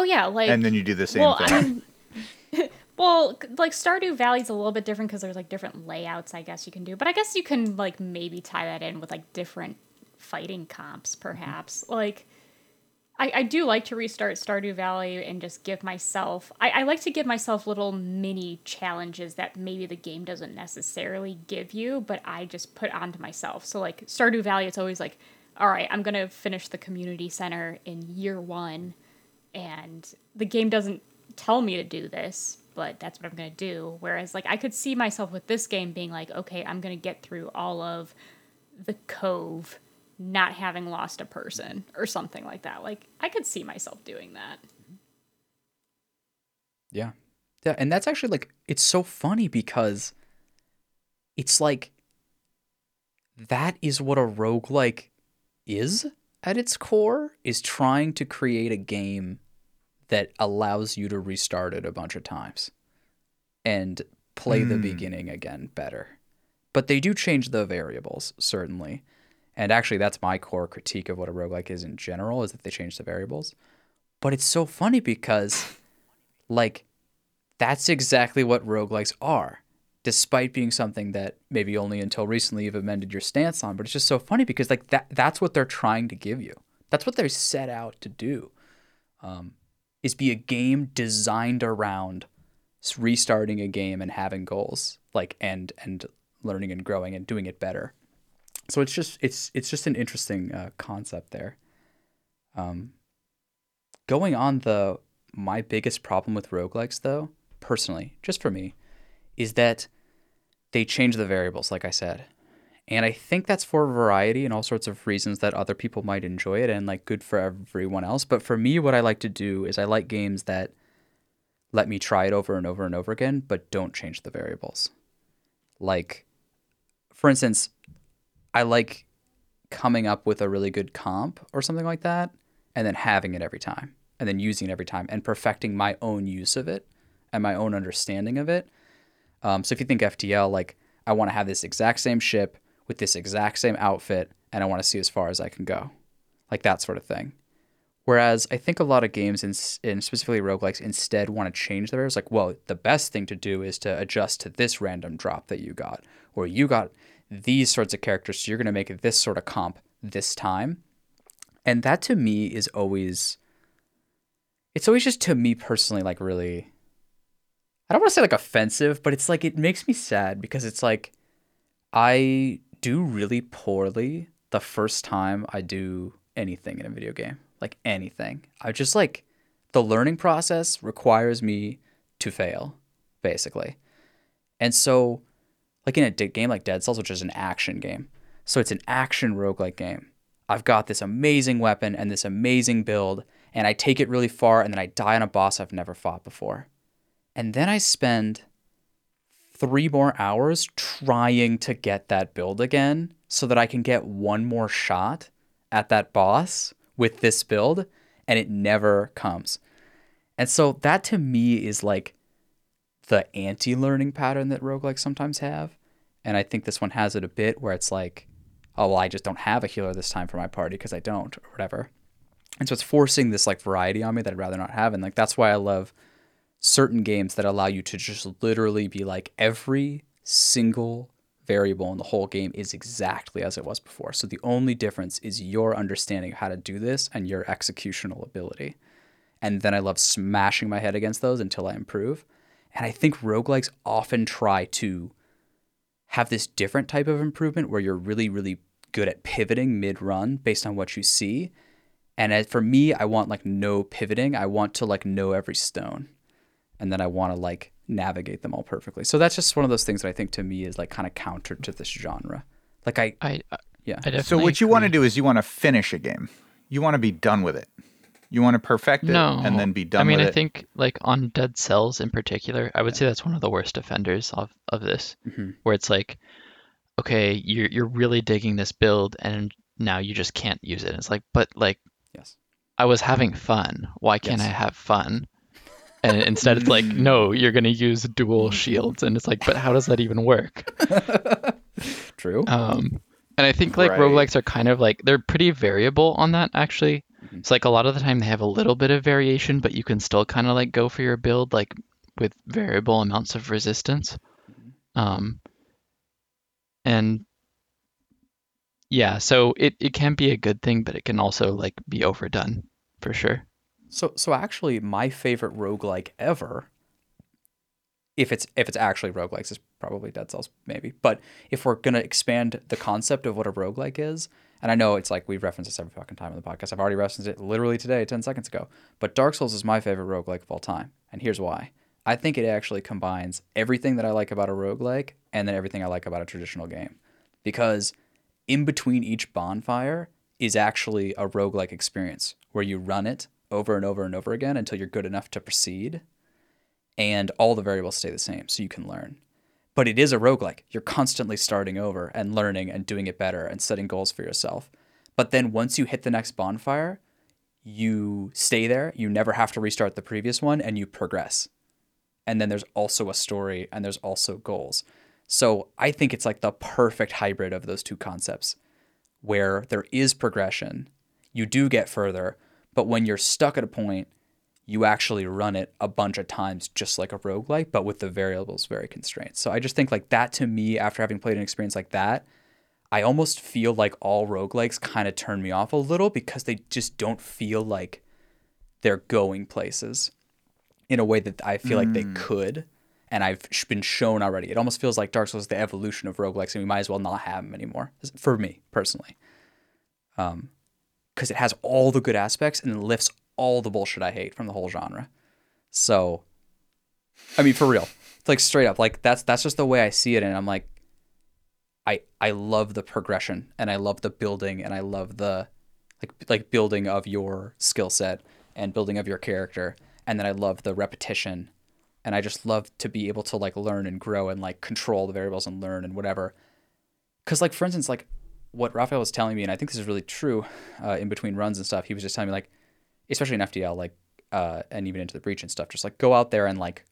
oh yeah, like and then you do the same well, thing. I mean, well, like Stardew Valley's a little bit different because there's like different layouts. I guess you can do, but I guess you can like maybe tie that in with like different fighting comps, perhaps. Mm-hmm. Like, I, I do like to restart Stardew Valley and just give myself. I, I like to give myself little mini challenges that maybe the game doesn't necessarily give you, but I just put onto myself. So like Stardew Valley, it's always like, all right, I'm gonna finish the community center in year one and the game doesn't tell me to do this but that's what I'm going to do. Whereas, like, I could see myself with this game being like, okay, I'm going to get through all of the cove not having lost a person or something like that. Like, I could see myself doing that. Yeah. Yeah, and that's actually like it's so funny because it's like that is what a roguelike is at its core is trying to create a game that allows you to restart it a bunch of times and play the Hmm. beginning again better. But they do change the variables, certainly. And actually that's my core critique of what a roguelike is in general is that they change the variables. But it's so funny because like that's exactly what roguelikes are despite being something that maybe only until recently you've amended your stance on but it's just so funny because like that that's what they're trying to give you. That's what they're set out to do um, is be a game designed around restarting a game and having goals like and and learning and growing and doing it better. So it's just it's it's just an interesting uh, concept there. Um, going on the my biggest problem with roguelikes though personally just for me is that they change the variables like i said. And i think that's for variety and all sorts of reasons that other people might enjoy it and like good for everyone else. But for me what i like to do is i like games that let me try it over and over and over again but don't change the variables. Like for instance i like coming up with a really good comp or something like that and then having it every time and then using it every time and perfecting my own use of it and my own understanding of it. Um, so if you think FTL, like I want to have this exact same ship with this exact same outfit, and I want to see as far as I can go, like that sort of thing. Whereas I think a lot of games, in, in specifically roguelikes, instead want to change the variables. Like, well, the best thing to do is to adjust to this random drop that you got, or you got these sorts of characters, so you're going to make this sort of comp this time. And that to me is always, it's always just to me personally, like really I don't want to say like offensive, but it's like it makes me sad because it's like I do really poorly the first time I do anything in a video game. Like anything. I just like the learning process requires me to fail, basically. And so like in a game like Dead Cells, which is an action game. So it's an action roguelike game. I've got this amazing weapon and this amazing build, and I take it really far, and then I die on a boss I've never fought before and then I spend three more hours trying to get that build again so that I can get one more shot at that boss with this build, and it never comes. And so that to me is like the anti learning pattern that roguelikes sometimes have. And I think this one has it a bit where it's like, oh, well, I just don't have a healer this time for my party because I don't, or whatever. And so it's forcing this like variety on me that I'd rather not have. And like that's why I love certain games that allow you to just literally be like every single variable in the whole game is exactly as it was before. So the only difference is your understanding of how to do this and your executional ability. And then I love smashing my head against those until I improve. And I think roguelikes often try to have this different type of improvement where you're really, really good at pivoting mid run based on what you see. And for me, I want like no pivoting. I want to like know every stone and then I want to like navigate them all perfectly. So that's just one of those things that I think to me is like kind of counter to this genre. Like I, I I yeah, definitely So what you want to do is you want to finish a game. You want to be done with it. You want to perfect it No, and then be done I mean, with I it. think like on Dead Cells in particular, I would say that's one of the worst offenders of of this, Mhm. where it's like, okay, you're you're really digging this build, and now you just can't use it. It's like, but like yes, I was having fun. Why can't Yes. I have fun? And instead, it's like, no, you're gonna use dual shields, and it's like, but how does that even work? true. Um, and I think like Right. roguelikes are kind of like they're pretty variable on that actually. Mhm. It's like a lot of the time they have a little bit of variation, but you can still kind of like go for your build like with variable amounts of resistance. Um, and yeah, so it, it can be a good thing, but it can also like be overdone for sure. So so actually my favorite roguelike ever if it's if it's actually roguelikes is probably Dead Cells maybe. But if we're going to expand the concept of what a roguelike is, and I know it's like we've referenced this every fucking time in the podcast. I've already referenced it literally today 10 seconds ago. But Dark Souls is my favorite roguelike of all time. And here's why. I think it actually combines everything that I like about a roguelike and then everything I like about a traditional game. Because in between each bonfire is actually a roguelike experience where you run it over and over and over again until you're good enough to proceed and all the variables stay the same so you can learn. But it is a roguelike. You're constantly starting over and learning and doing it better and setting goals for yourself. But then once you hit the next bonfire, you stay there, you never have to restart the previous one, and you progress. And then there's also a story and there's also goals. So I think it's like the perfect hybrid of those two concepts where there is progression, you do get further, but when you're stuck at a point, you actually run it a bunch of times just like a roguelike, but with the variables very constrained. So I just think like that to me, after having played an experience like that, I almost feel like all roguelikes kind of turn me off a little because they just don't feel like they're going places in a way that I feel like they could. And I've been shown already. It almost feels like Dark Souls is the evolution of roguelikes, and we might as well not have them anymore, for me personally. Um, because it has all the good aspects and lifts all the bullshit I hate from the whole genre. So, I mean, for real, it's like straight up, like that's that's just the way I see it, and I'm like, I I love the progression and I love the building and I love the like like building of your skill set and building of your character, and then I love the repetition, and I just love to be able to like learn and grow and like control the variables and learn and whatever. Because like for instance, like what Raphael was telling me, and I think this is really true, uh, in between runs and stuff, he was just telling me like, especially in FTL, like, uh, and even into the breach and stuff, just like go out there and like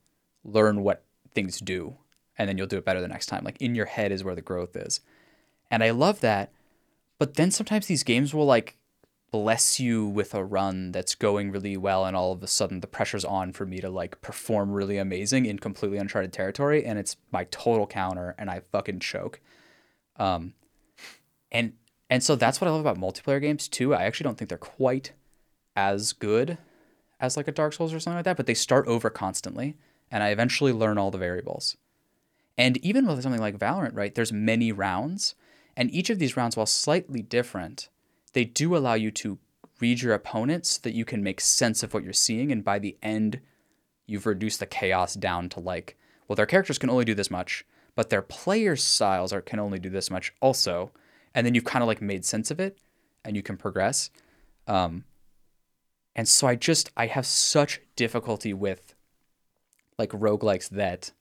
learn what things do, and then you'll do it better the next time. Like in your head is where the growth is, and I love that. But then sometimes these games will like bless you with a run that's going really well, and all of a sudden the pressure's on for me to like perform really amazing in completely uncharted territory, and it's my total counter, and I fucking choke. Um, and and so that's what I love about multiplayer games too. I actually don't think they're quite as good as like a Dark Souls or something like that, but they start over constantly, and I eventually learn all the variables. And even with something like Valorant, right, there's many rounds, and each of these rounds, while slightly different, they do allow you to read your opponent so that you can make sense of what you're seeing, and by the end, you've reduced the chaos down to like, well, their characters can only do this much, but their player styles are can only do this much also and then you've kind of like made sense of it and you can progress. Um and so i just i have such difficulty with like roguelikes that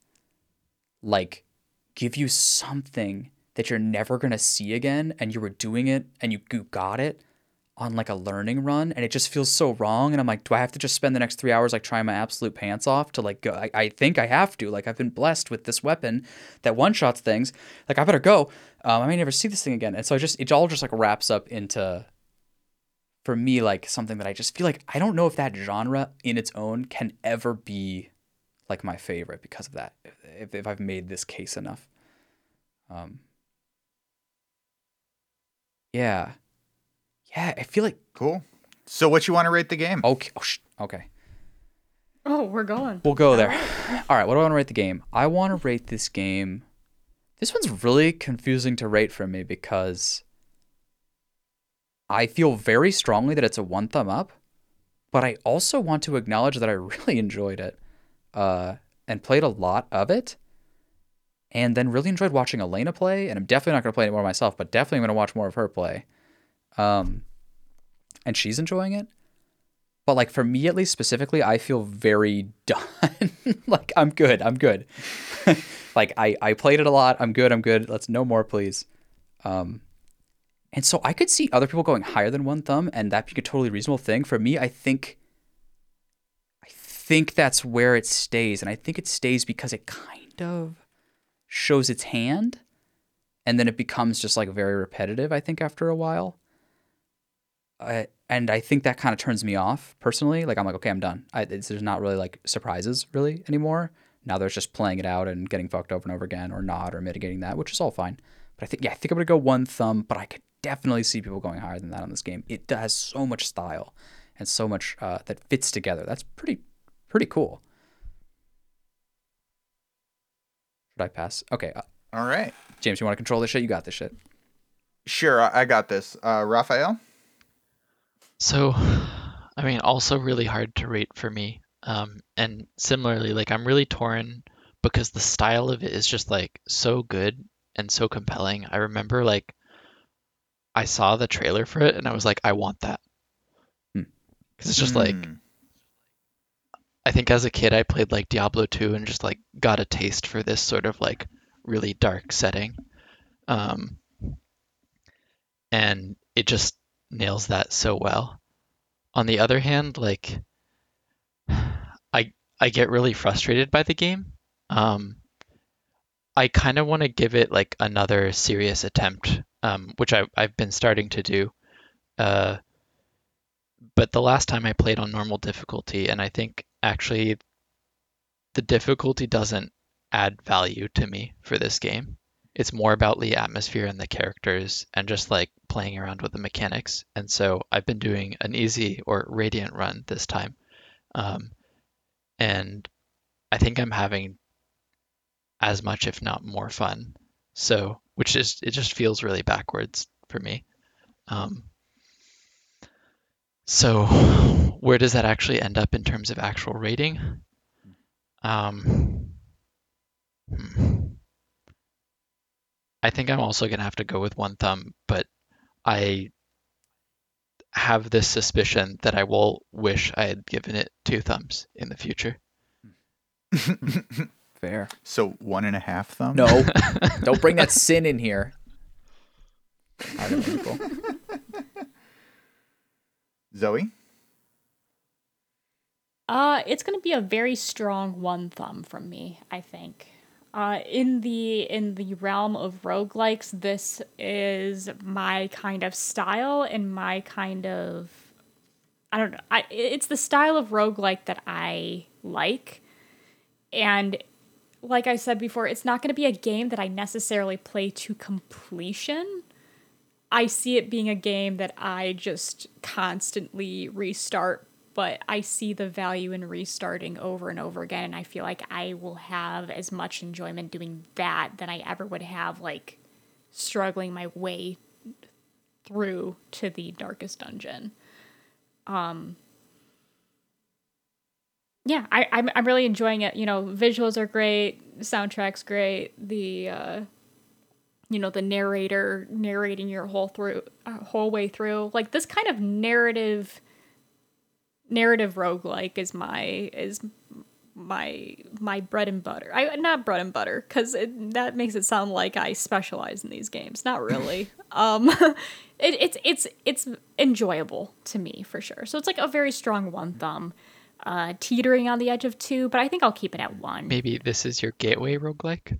like give you something that you're never going to see again and you were doing it and you you got it on like a learning run and it just feels so wrong and i'm like do i have to just spend the next three hours like trying my absolute pants off to like go i, I think i have to like i've been blessed with this weapon that one shots things like i better go. Um, i may never see this thing again. And so I just it all just like wraps up into for me like something that i just feel like i don't know if that genre in its own can ever be like my favorite because of that if, if i've made this case enough. Um yeah yeah i feel like Cool. So, what you want to rate the game? okay oh, sh- okay Oh, we're going. We'll go there. All right, what do I want to rate the game? I want to rate this game. This one's really confusing to rate for me because I feel very strongly that it's a one thumb up, but I also want to acknowledge that I really enjoyed it uh, and played a lot of it. And then really enjoyed watching Elena play. And I'm definitely not going to play it more myself, but definitely going to watch more of her play. Um, and she's enjoying it. But like for me at least specifically i feel very done. Like i'm good. I'm good. Like i i played it a lot. I'm good. I'm good. Let's no more please. Um and so i could see other people going higher than one thumb and that being a totally reasonable thing. For me i think i think that's where it stays. And i think it stays because it kind of shows its hand and then it becomes just like very repetitive i think after a while uh, and I think that kind of turns me off personally. Like I'm like, okay, I'm done. I, it's, there's not really like surprises really anymore. Now there's just playing it out and getting fucked over and over again, or not, or mitigating that, which is all fine. But I think yeah, I think I'm gonna go one thumb, but I could definitely see people going higher than that on this game. It has so much style and so much uh, that fits together. That's pretty pretty cool. Should I pass? Okay, uh, All right. James, you want to control this shit? You got this shit. Sure, I I got this. Uh, Raphael? So, I mean, also really hard to rate for me. Um, and similarly, like I'm really torn because the style of it is just like so good and so compelling. I remember like I saw the trailer for it and I was like, I want that. Hmm. Because it's just like Mm. I think as a kid I played like Diablo 2 and just like got a taste for this sort of like really dark setting. Um, and it just nails that so well. On the other hand, like I I get really frustrated by the game. Um, I kind of want to give it like another serious attempt, um, which I, I've been starting to do. Uh, but the last time I played on normal difficulty, and I think actually the difficulty doesn't add value to me for this game. It's more about the atmosphere and the characters and just like playing around with the mechanics. And so I've been doing an easy or radiant run this time. Um, and I think I'm having as much, if not more fun. So, which is, it just feels really backwards for me. Um, so, where does that actually end up in terms of actual rating? Um, hmm. I think I'm also going to have to go with one thumb, but I have this suspicion that I will wish I had given it two thumbs in the future. Fair. so one and a half thumb. No, don't bring that sin in here. I don't know, Zoe. Uh, it's going to be a very strong one thumb from me, I think. Uh, in the in the realm of roguelikes, this is my kind of style and my kind of I don't know. I, it's the style of roguelike that I like. And like I said before, it's not going to be a game that I necessarily play to completion. I see it being a game that I just constantly restart, but I see the value in restarting over and over again. And I feel like I will have as much enjoyment doing that than I ever would have, like, struggling my way through to the darkest dungeon. Um, yeah, I, I'm I'm really enjoying it. You know, visuals are great, soundtrack's great. The uh, you know the narrator narrating your whole through uh, whole way through like this kind of narrative narrative roguelike is my is my my bread and butter. I not bread and butter cuz that makes it sound like I specialize in these games. Not really. um it, it's it's it's enjoyable to me for sure. So it's like a very strong one thumb. Uh teetering on the edge of 2, but I think I'll keep it at 1. Maybe this is your gateway roguelike?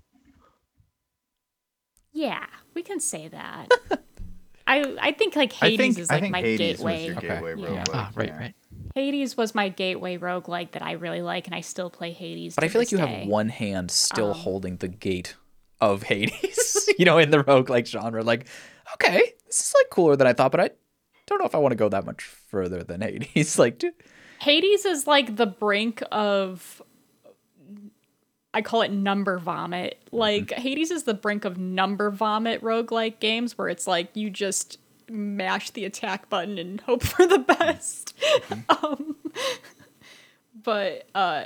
Yeah, we can say that. I I think like I Hades think is like my Hades gateway. was your Okay. gateway Yeah. roguelike. Ah, right, yeah. right. Hades was my gateway roguelike that I really like, and I still play Hades. But I feel like you day. have one hand still Um, holding the gate of Hades, you know, in the roguelike genre. Like, okay, this is like cooler than I thought, but I don't know if I want to go that much further than Hades. like, dude, Hades is like the brink of. I call it number vomit. Like Hades is the brink of number vomit roguelike games where it's like you just mash the attack button and hope for the best. um, but uh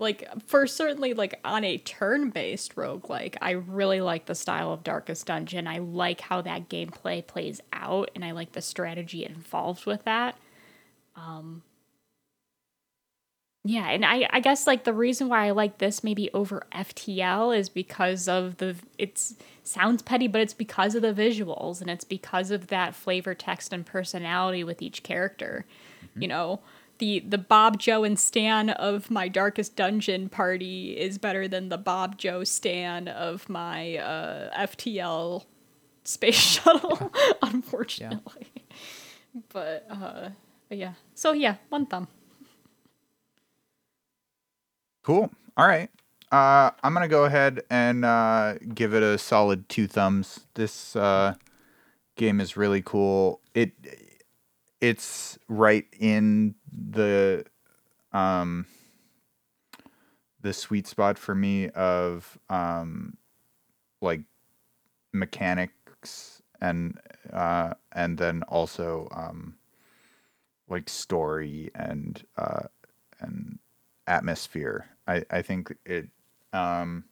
like for certainly like on a turn-based roguelike, I really like the style of Darkest Dungeon. I like how that gameplay plays out and I like the strategy involved with that. Um yeah, and I, I guess like the reason why I like this maybe over FTL is because of the it's sounds petty, but it's because of the visuals and it's because of that flavor, text, and personality with each character. You know, the the Bob, Joe, and Stan of my Darkest Dungeon party is better than the Bob, Joe, Stan of my uh, FTL space shuttle, unfortunately. But uh, but yeah, so yeah, one thumb. Cool. All right. Uh, I'm gonna go ahead and uh, give it a solid two thumbs. This uh, game is really cool. It it's right in the um, the sweet spot for me of um, like mechanics and uh, and then also um, like story and uh, and atmosphere. I, I think it um,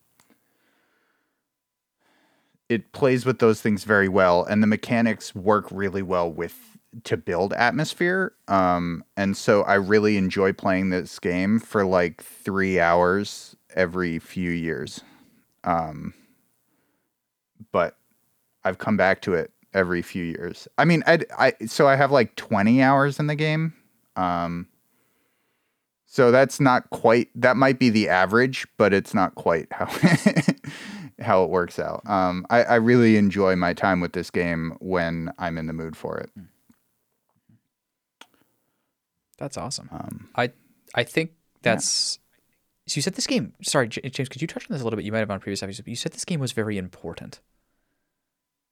it plays with those things very well, and the mechanics work really well with to build atmosphere. Um, and so I really enjoy playing this game for like three hours every few years. Um, but I've come back to it every few years. I mean, I, I so I have like 20 hours in the game. Um, so that's not quite that might be the average, but it's not quite how how it works out. Um, I, I really enjoy my time with this game when I'm in the mood for it. That's awesome. Um, I I think that's. So you said this game. Sorry, James. Could you touch on this a little bit? You might have on previous episodes. But you said this game was very important,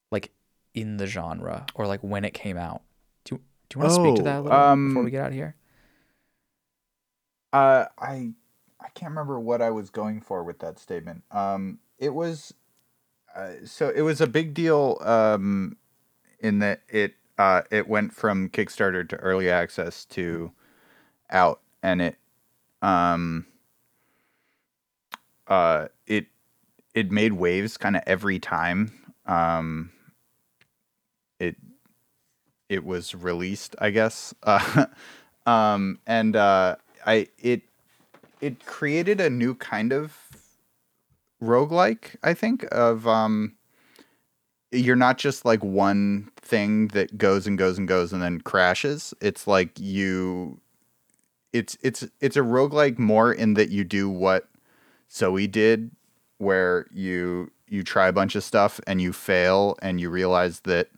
like in the genre or like when it came out. Do you, do you want to speak to Oh, that a little bit before um, we get out of here? Uh, I I can't remember what I was going for with that statement. Um, it was uh, so it was a big deal. Um, in that it uh it went from Kickstarter to early access to out, and it um uh it it made waves kind of every time um it it was released i guess uh, um and uh i it it created a new kind of roguelike i think of um you're not just like one thing that goes and goes and goes and then crashes. It's like you it's it's it's a roguelike more in that you do what Zoe did where you you try a bunch of stuff and you fail and you realize that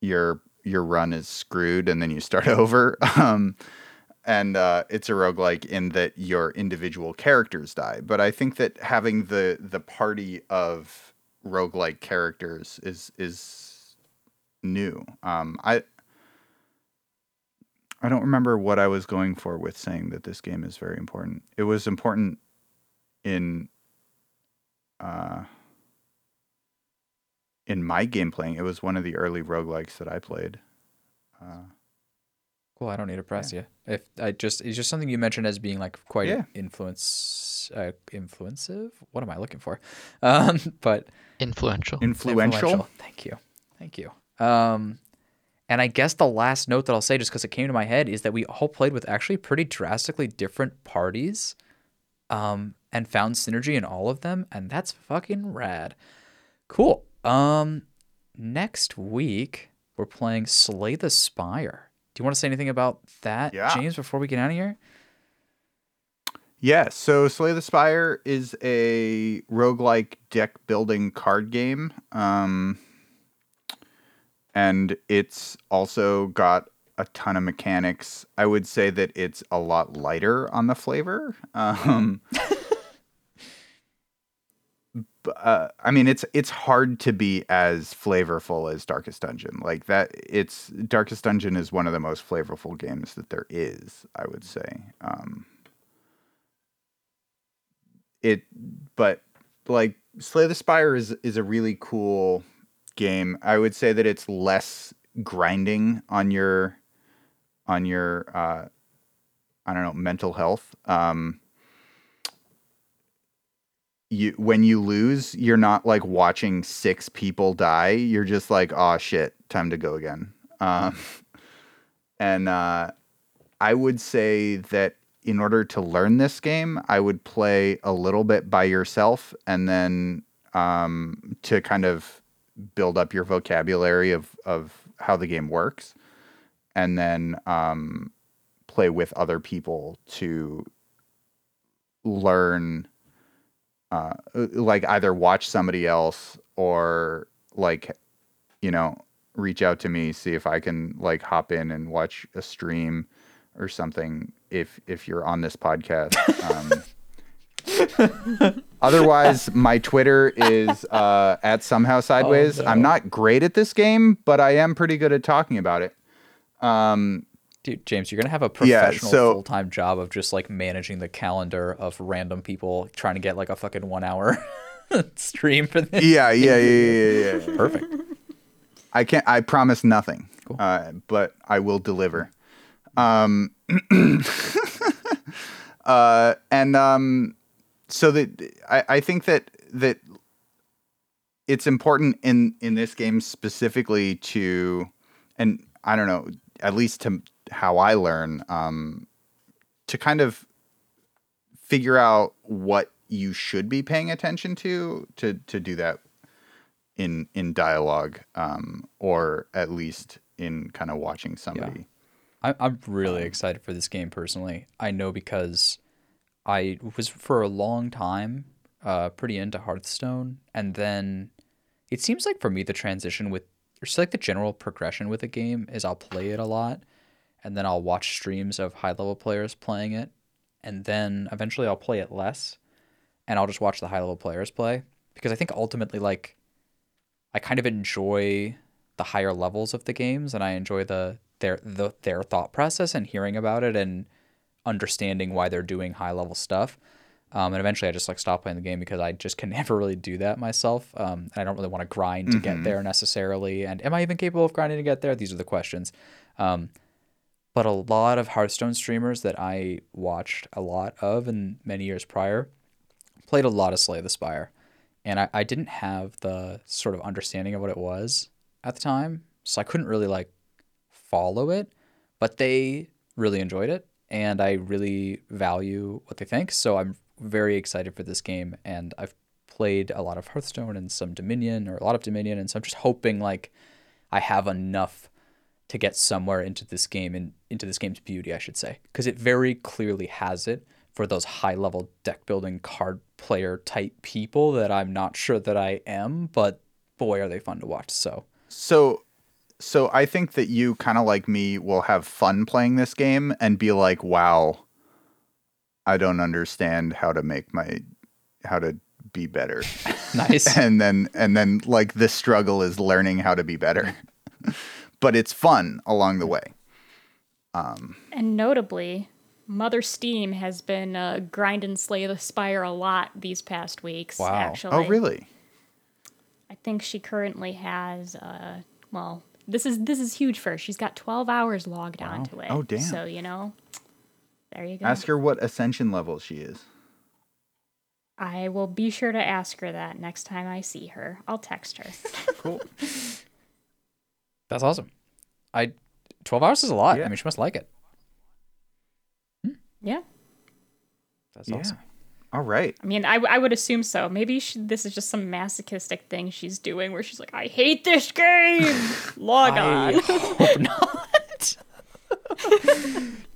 your your run is screwed and then you start over. Um and uh, it's a roguelike in that your individual characters die but i think that having the the party of roguelike characters is is new um i I don't remember what I was going for with saying that this game is very important. It was important in uh in my game playing. It was one of the early roguelikes that I played. Uh, Cool. I don't need to press you. If I just it's just something you mentioned as being like quite Yeah. influence uh, influencive. What am I looking for? Um, but Influential. influential. Thank you. Thank you. Um, and I guess the last note that I'll say, just because it came to my head, is that we all played with actually pretty drastically different parties um, and found synergy in all of them. And that's fucking rad. Cool. Um, next week, we're playing Slay the Spire. Do you want to say anything about that, Yeah. James, before we get out of here? Yeah, so Slay the Spire is a roguelike deck building card game. Um, and it's also got a ton of mechanics. I would say that it's a lot lighter on the flavor. Um, uh, I mean, it's it's hard to be as flavorful as Darkest Dungeon. Like that, it's Darkest Dungeon is one of the most flavorful games that there is. I would say. Um, it but like Slay the Spire is is a really cool game. I would say that it's less grinding on your on your uh I don't know, mental health. Um you when you lose, you're not like watching six people die. You're just like, "Oh shit, time to go again." Um and uh I would say that in order to learn this game, I would play a little bit by yourself and then um, to kind of build up your vocabulary of, of how the game works, and then um, play with other people to learn, uh, like either watch somebody else or like, you know, reach out to me, see if I can like hop in and watch a stream or something if if you're on this podcast. Um, otherwise, my Twitter is uh, at somehow sideways. I'm not great at this game, but I am pretty good at talking about it. Um, Dude, James, you're gonna have a Yeah, professional so- full time job of just like managing the calendar of random people trying to get like a fucking one hour stream for this. yeah, yeah, yeah, yeah, yeah, yeah. Perfect. I can't. I promise nothing, uh, but I will deliver. Um, Uh, and um, so that I, I think that that it's important in in this game specifically to, and I don't know, at least to how I learn, um, to kind of figure out what you should be paying attention to to to do that in in dialogue um, or at least in kind of watching somebody I, I'm really excited for this game personally. I know because I was for a long time uh, pretty into Hearthstone, and then it seems like for me the transition with, or just like the general progression with a game is I'll play it a lot, and then I'll watch streams of high level players playing it, and then eventually I'll play it less, and I'll just watch the high level players play because I think ultimately like I kind of enjoy the higher levels of the games and I enjoy the their the, their thought process and hearing about it and understanding why they're doing high level stuff. Um, and eventually I just like stop playing the game because I just can never really do that myself. Um, and I don't really want to grind to get there necessarily. And am I even capable of grinding to get there? These are the questions. Um, but a lot of Hearthstone streamers that I watched a lot of in many years prior played a lot of Slay the Spire. And I, I didn't have the sort of understanding of what it was at the time. So I couldn't really like follow it, but they really enjoyed it. And I really value what they think. So I'm very excited for this game. And I've played a lot of Hearthstone and some Dominion or a lot of Dominion. And so I'm just hoping like I have enough to get somewhere into this game and into this game's beauty, I should say, because it very clearly has it for those high level deck building card player type people that I'm not sure that I am, but boy, are they fun to watch. So So, so I think that you kind of like me will have fun playing this game and be like, "Wow, I don't understand how to make my how to be better." nice. and then and then like the struggle is learning how to be better. but it's fun along the way. And notably, Mother Steam has been uh, grind and slay the spire a lot these past weeks. Wow. Actually, Oh, really? I think she currently has. Uh, well, this is this is huge for her. She's got 12 hours logged onto it. Oh, damn. So you know, there you go. Ask her what ascension level she is. I will be sure to ask her that next time I see her. I'll text her. Cool. That's awesome. I 12 hours is a lot. Yeah. I mean, she must like it. Hmm. yeah. That's yeah. awesome. All right. I mean, I, I would assume so. Maybe she, this is just some masochistic thing she's doing where she's like, I hate this game. Log I on. hope not.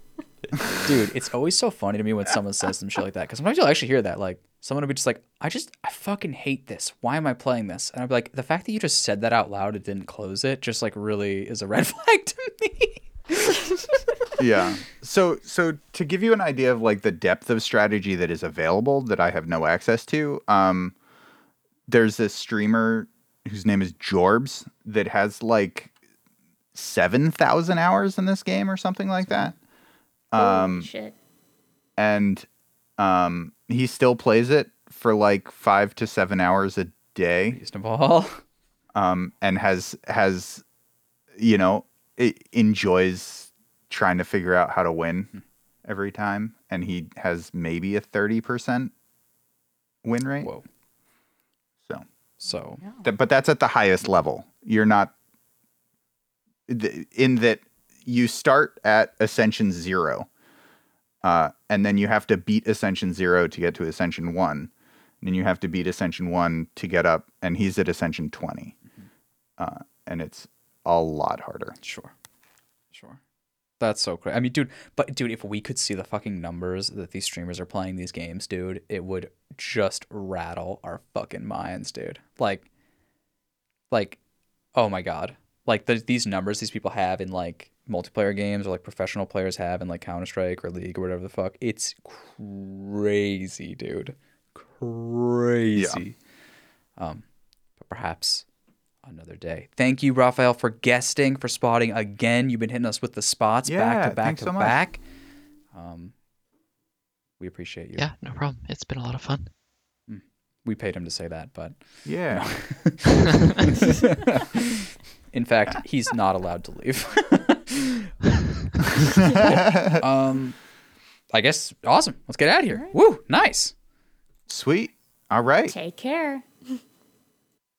Dude, it's always so funny to me when someone says some shit like that. Because sometimes you'll actually hear that. Like, someone will be just like, I just, I fucking hate this. Why am I playing this? And I'll be like, the fact that you just said that out loud and didn't close it just like really is a red flag to me. yeah. So so to give you an idea of like the depth of strategy that is available that I have no access to, um there's this streamer whose name is Jorbs that has like 7,000 hours in this game or something like that. Holy shit. And um he still plays it for like 5 to 7 hours a day. Reasonable. um, and has has you know i enjoys trying to figure out how to win every time, and he has maybe a thirty percent win rate. Whoa. So, So, th- but that's at the highest level. You're not th- in that you start at Ascension zero, uh, and then you have to beat Ascension zero to get to Ascension one, and then you have to beat Ascension one to get up, and he's at Ascension 20 uh, and it's a lot harder. Sure. Sure. That's so crazy. I mean, dude, but dude, if we could see the fucking numbers that these streamers are playing these games, dude, it would just rattle our fucking minds, dude. Like, like, oh my god, like the, these numbers these people have in like multiplayer games or like professional players have in like Counter Strike or League or whatever the fuck. It's crazy, dude. Crazy. Um, but perhaps another day. Thank you, Raphael, for guesting, for spotting again. You've been hitting us with the spots back to back to so much. back. Um, we appreciate you. Yeah, no problem. It's been a lot of fun. We paid him to say that, but Yeah. in fact, he's not allowed to leave. um, I guess awesome. Let's get out of here. Woo, nice. Sweet. All right. Take care.